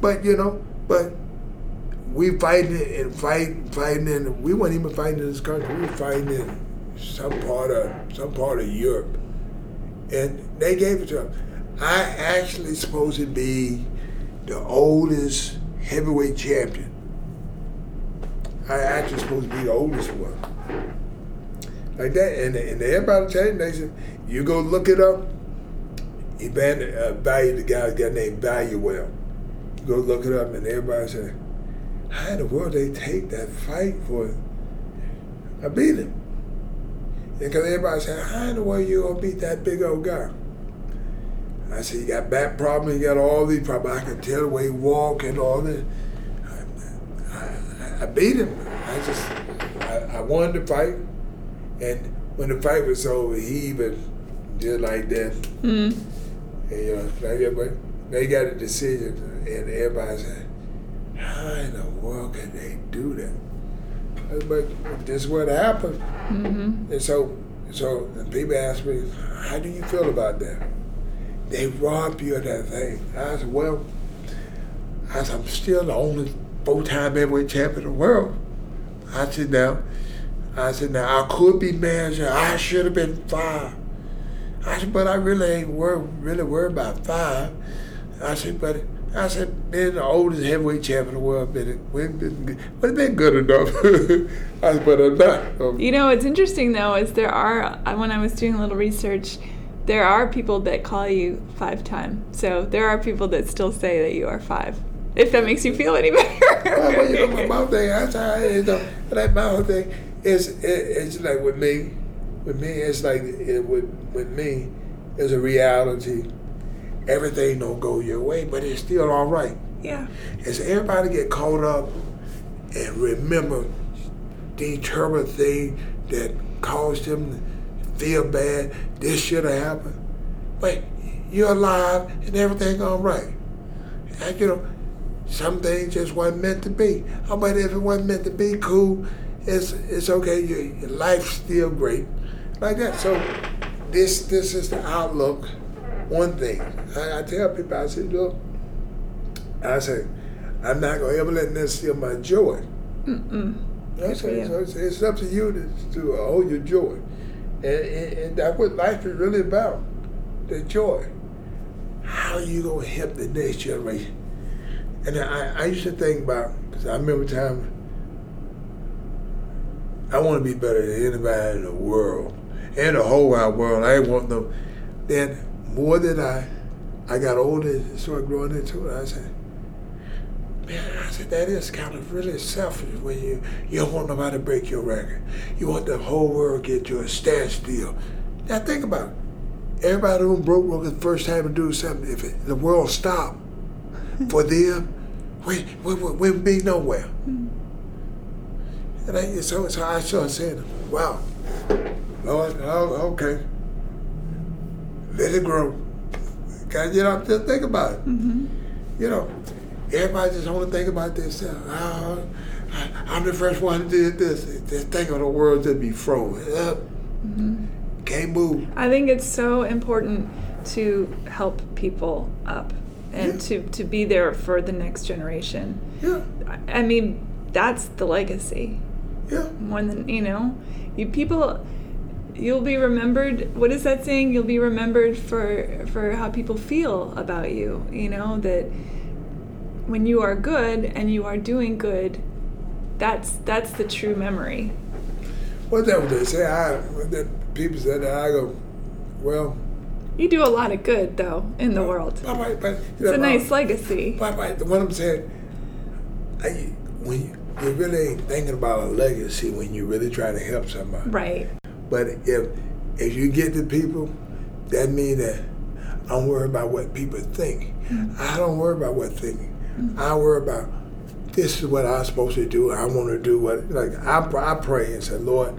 But, you know, but we fighting and fighting, fighting in, we weren't even fighting in this country. We were fighting in some part of, some part of Europe. And they gave it to him. I actually supposed to be the oldest heavyweight champion. I actually supposed to be the oldest one. Like that, and, and everybody tell they said, you go look it up. He banned, uh, valued the guy, got named Valuev. Go look it up, and everybody said, how in the world they take that fight for? it? I beat him. Because everybody said, how in the world you gonna beat that big old guy? I said, you got back problems, you got all these problems. I can tell the way he walk and all this. I, beat him. I just, I, I won the fight. And when the fight was over, he even did like that. Mm. And, you know, like, they got a decision, and everybody said, how in the world can they do that? But this is what happened. Mm-hmm. And so, so people ask me, how do you feel about that? They robbed you of that thing. I said, well, I said, I'm still the only four-time heavyweight champion of the world. I said, now, I said, now I could be manager. I should have been five. I said, but I really ain't worried, really worried about five. I said, but I said, being the oldest heavyweight champion in the world, been, we've been, good. but been good enough. I said, but I'm enough. You know, what's interesting though is there are, uh, when I was doing a little research, there are people that call you five time. So there are people that still say that you are five. If that makes you feel any better. Well, you know, my thing, that's how it is. Like my whole thing is, it, it's like with me, with me, it's like it, with with me, it's a reality. Everything don't go your way, but it's still all right. Yeah. As everybody get caught up and remember the terrible thing that caused them to feel bad, this should have happened. But you're alive and everything all right. And, you know, some things just wasn't meant to be. How about if it wasn't meant to be, cool, it's it's okay, your, your life's still great. Like that. So this this is the outlook. One thing. I, I tell people, I say, look, I say, I'm not gonna ever let this steal my joy. Mm-mm. I say, so it's, it's, up to you to, to hold your joy. And, and, and that's what life is really about the joy. How are you going to help the next generation? And I, I used to think about, because I remember time, I want to be better than anybody in the world, in the whole wide world. I want them. Then more than I, I got older and started growing into it, I said, Man, I said that is kind of really selfish when you you don't want nobody to break your record. You want the whole world to get you a standstill. Now think about it. Everybody who broke broke the first time to do something. If it, the world stopped for them, we we we would be nowhere. And I, so, so I started saying, "Wow, Lord, oh, okay, let it grow." Cause you know, just think about it. Mm-hmm. You know, Everybody just want to think about this. Oh, I'm the first one to do this. Just think of the world to be frozen up. Mm-hmm. Can't move. I think it's so important to help people up and yeah. to, to be there for the next generation. Yeah. I mean, that's the legacy. Yeah. More than, you know, you people you'll be remembered what is that saying you'll be remembered for for how people feel about you you know that when you are good and you are doing good, that's that's the true memory. Well, that what they say. I that people said that I go, well. You do a lot of good though in the world. But, but, but, it's know, a nice legacy. But, but the one I'm saying, I, when you, you really ain't thinking about a legacy when you really try to help somebody. Right. But if if you get to people, that means that I'm worried about what people think. Mm-hmm. I don't worry about what they think. I worry about this is what I'm supposed to do. I want to do what like I, I pray and say, Lord,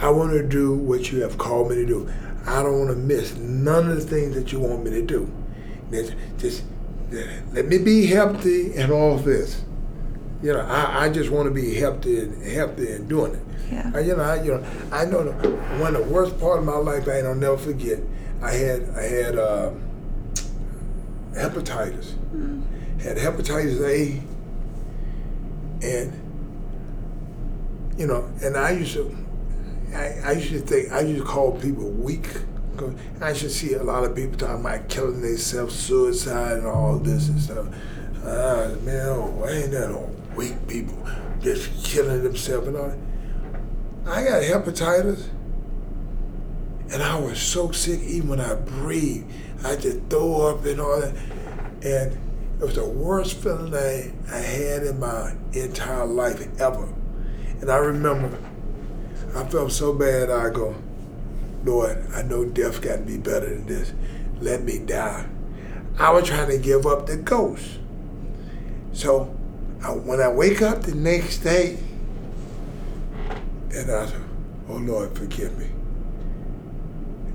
I want to do what you have called me to do. I don't want to miss none of the things that you want me to do. Just, just let me be healthy and all this. You know, I, I just want to be healthy and healthy in doing it. Yeah. I, you know, I, you know, I know the, one of the worst part of my life I ain't never forget. I had I had uh, hepatitis. Mm had hepatitis A, and you know, and I used to, I, I used to think, I used to call people weak. I should see a lot of people talking about killing themselves, suicide, and all this and stuff. Ah, man, oh, ain't that all weak people just killing themselves and all that. I got hepatitis, and I was so sick even when I breathed. I just throw up and all that. And it was the worst feeling I, I had in my entire life ever. And I remember I felt so bad, I go, Lord, I know death got to be better than this. Let me die. I was trying to give up the ghost. So I, when I wake up the next day, and I said, oh Lord, forgive me.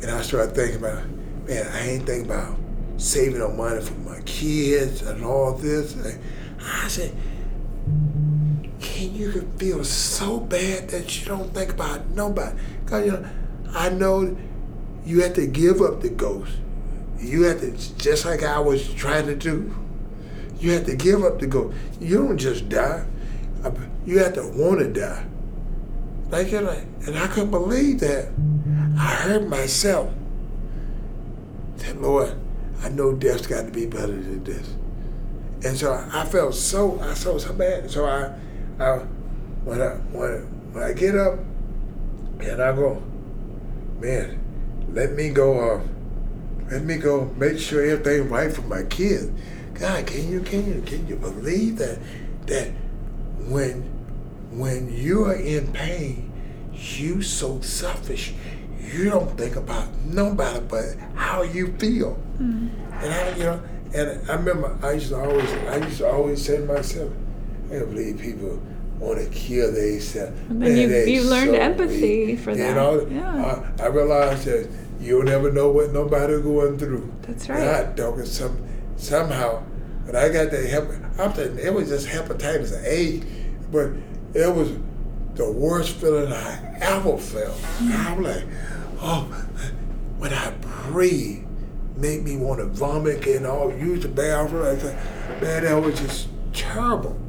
And I started thinking about, man, I ain't thinking about saving up money for my kids and all this. I said, can you can feel so bad that you don't think about nobody? Cause you know, I know you have to give up the ghost. You have to, just like I was trying to do. You have to give up the ghost. You don't just die. Uh, you have to want to die. Like you know, and I couldn't believe that. I heard myself. Said, Lord, I know death's got to be better than this. And so I felt so I felt so bad. So I, I when I when when I get up and I go, man, let me go. Uh, let me go make sure everything's right for my kids. God, can you can you can you believe that that when when you are in pain, you so selfish you don't think about nobody but how you feel. Mm-hmm. And I, you know, and I remember I used to always, I used to always say to myself, I can't believe people want to kill themselves. And Then you, you learned so empathy weak. for that. You know, yeah. I, I realized that you'll never know what nobody going through. That's right. I don't some somehow, but I got that help. I'm saying it was just hepatitis A, but it was the worst feeling I ever felt. Mm-hmm. I'm like, oh, when I breathe, made me want to vomit and all, use the bathroom. I said, man, that was just terrible.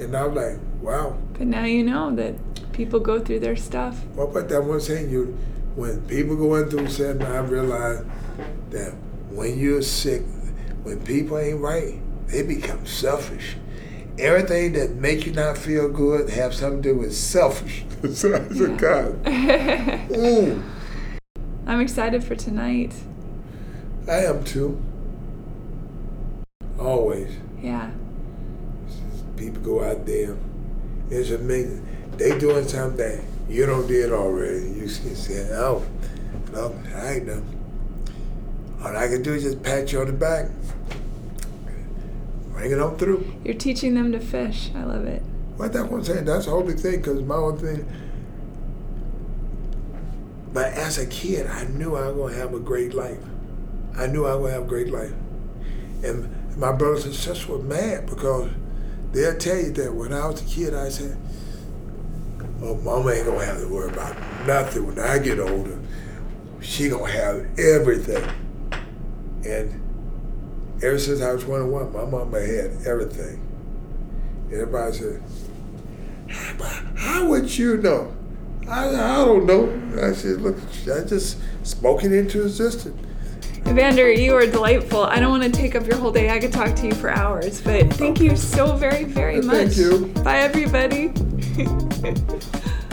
And I'm like, wow. But now you know that people go through their stuff. What about that one saying you, when people going through something, I realize that when you're sick, when people ain't right, they become selfish. Everything that makes you not feel good have something to do with selfish. yeah. God. mm. I'm excited for tonight. I am too. Always. Yeah. People go out there. It's amazing. They doing something you don't did already. You can say, oh, no, I ain't done. All I can do is just pat you on the back. Bring it on through. You're teaching them to fish. I love it. Well, that's what I'm saying. That's the only thing, because my only thing, but as a kid, I knew I was going to have a great life. I knew I would have a great life. And my brothers and sisters were mad because they'll tell you that when I was a kid, I said, oh, mama ain't to have to worry about nothing when I get older. She to have everything. And ever since I was 21, my mama had everything. Everybody said, how would you know? I, I don't know. I said, look, I just spoke it into existence. Evander, you are delightful. I don't want to take up your whole day. I could talk to you for hours, but thank you so very, very much. Thank you. Bye, everybody.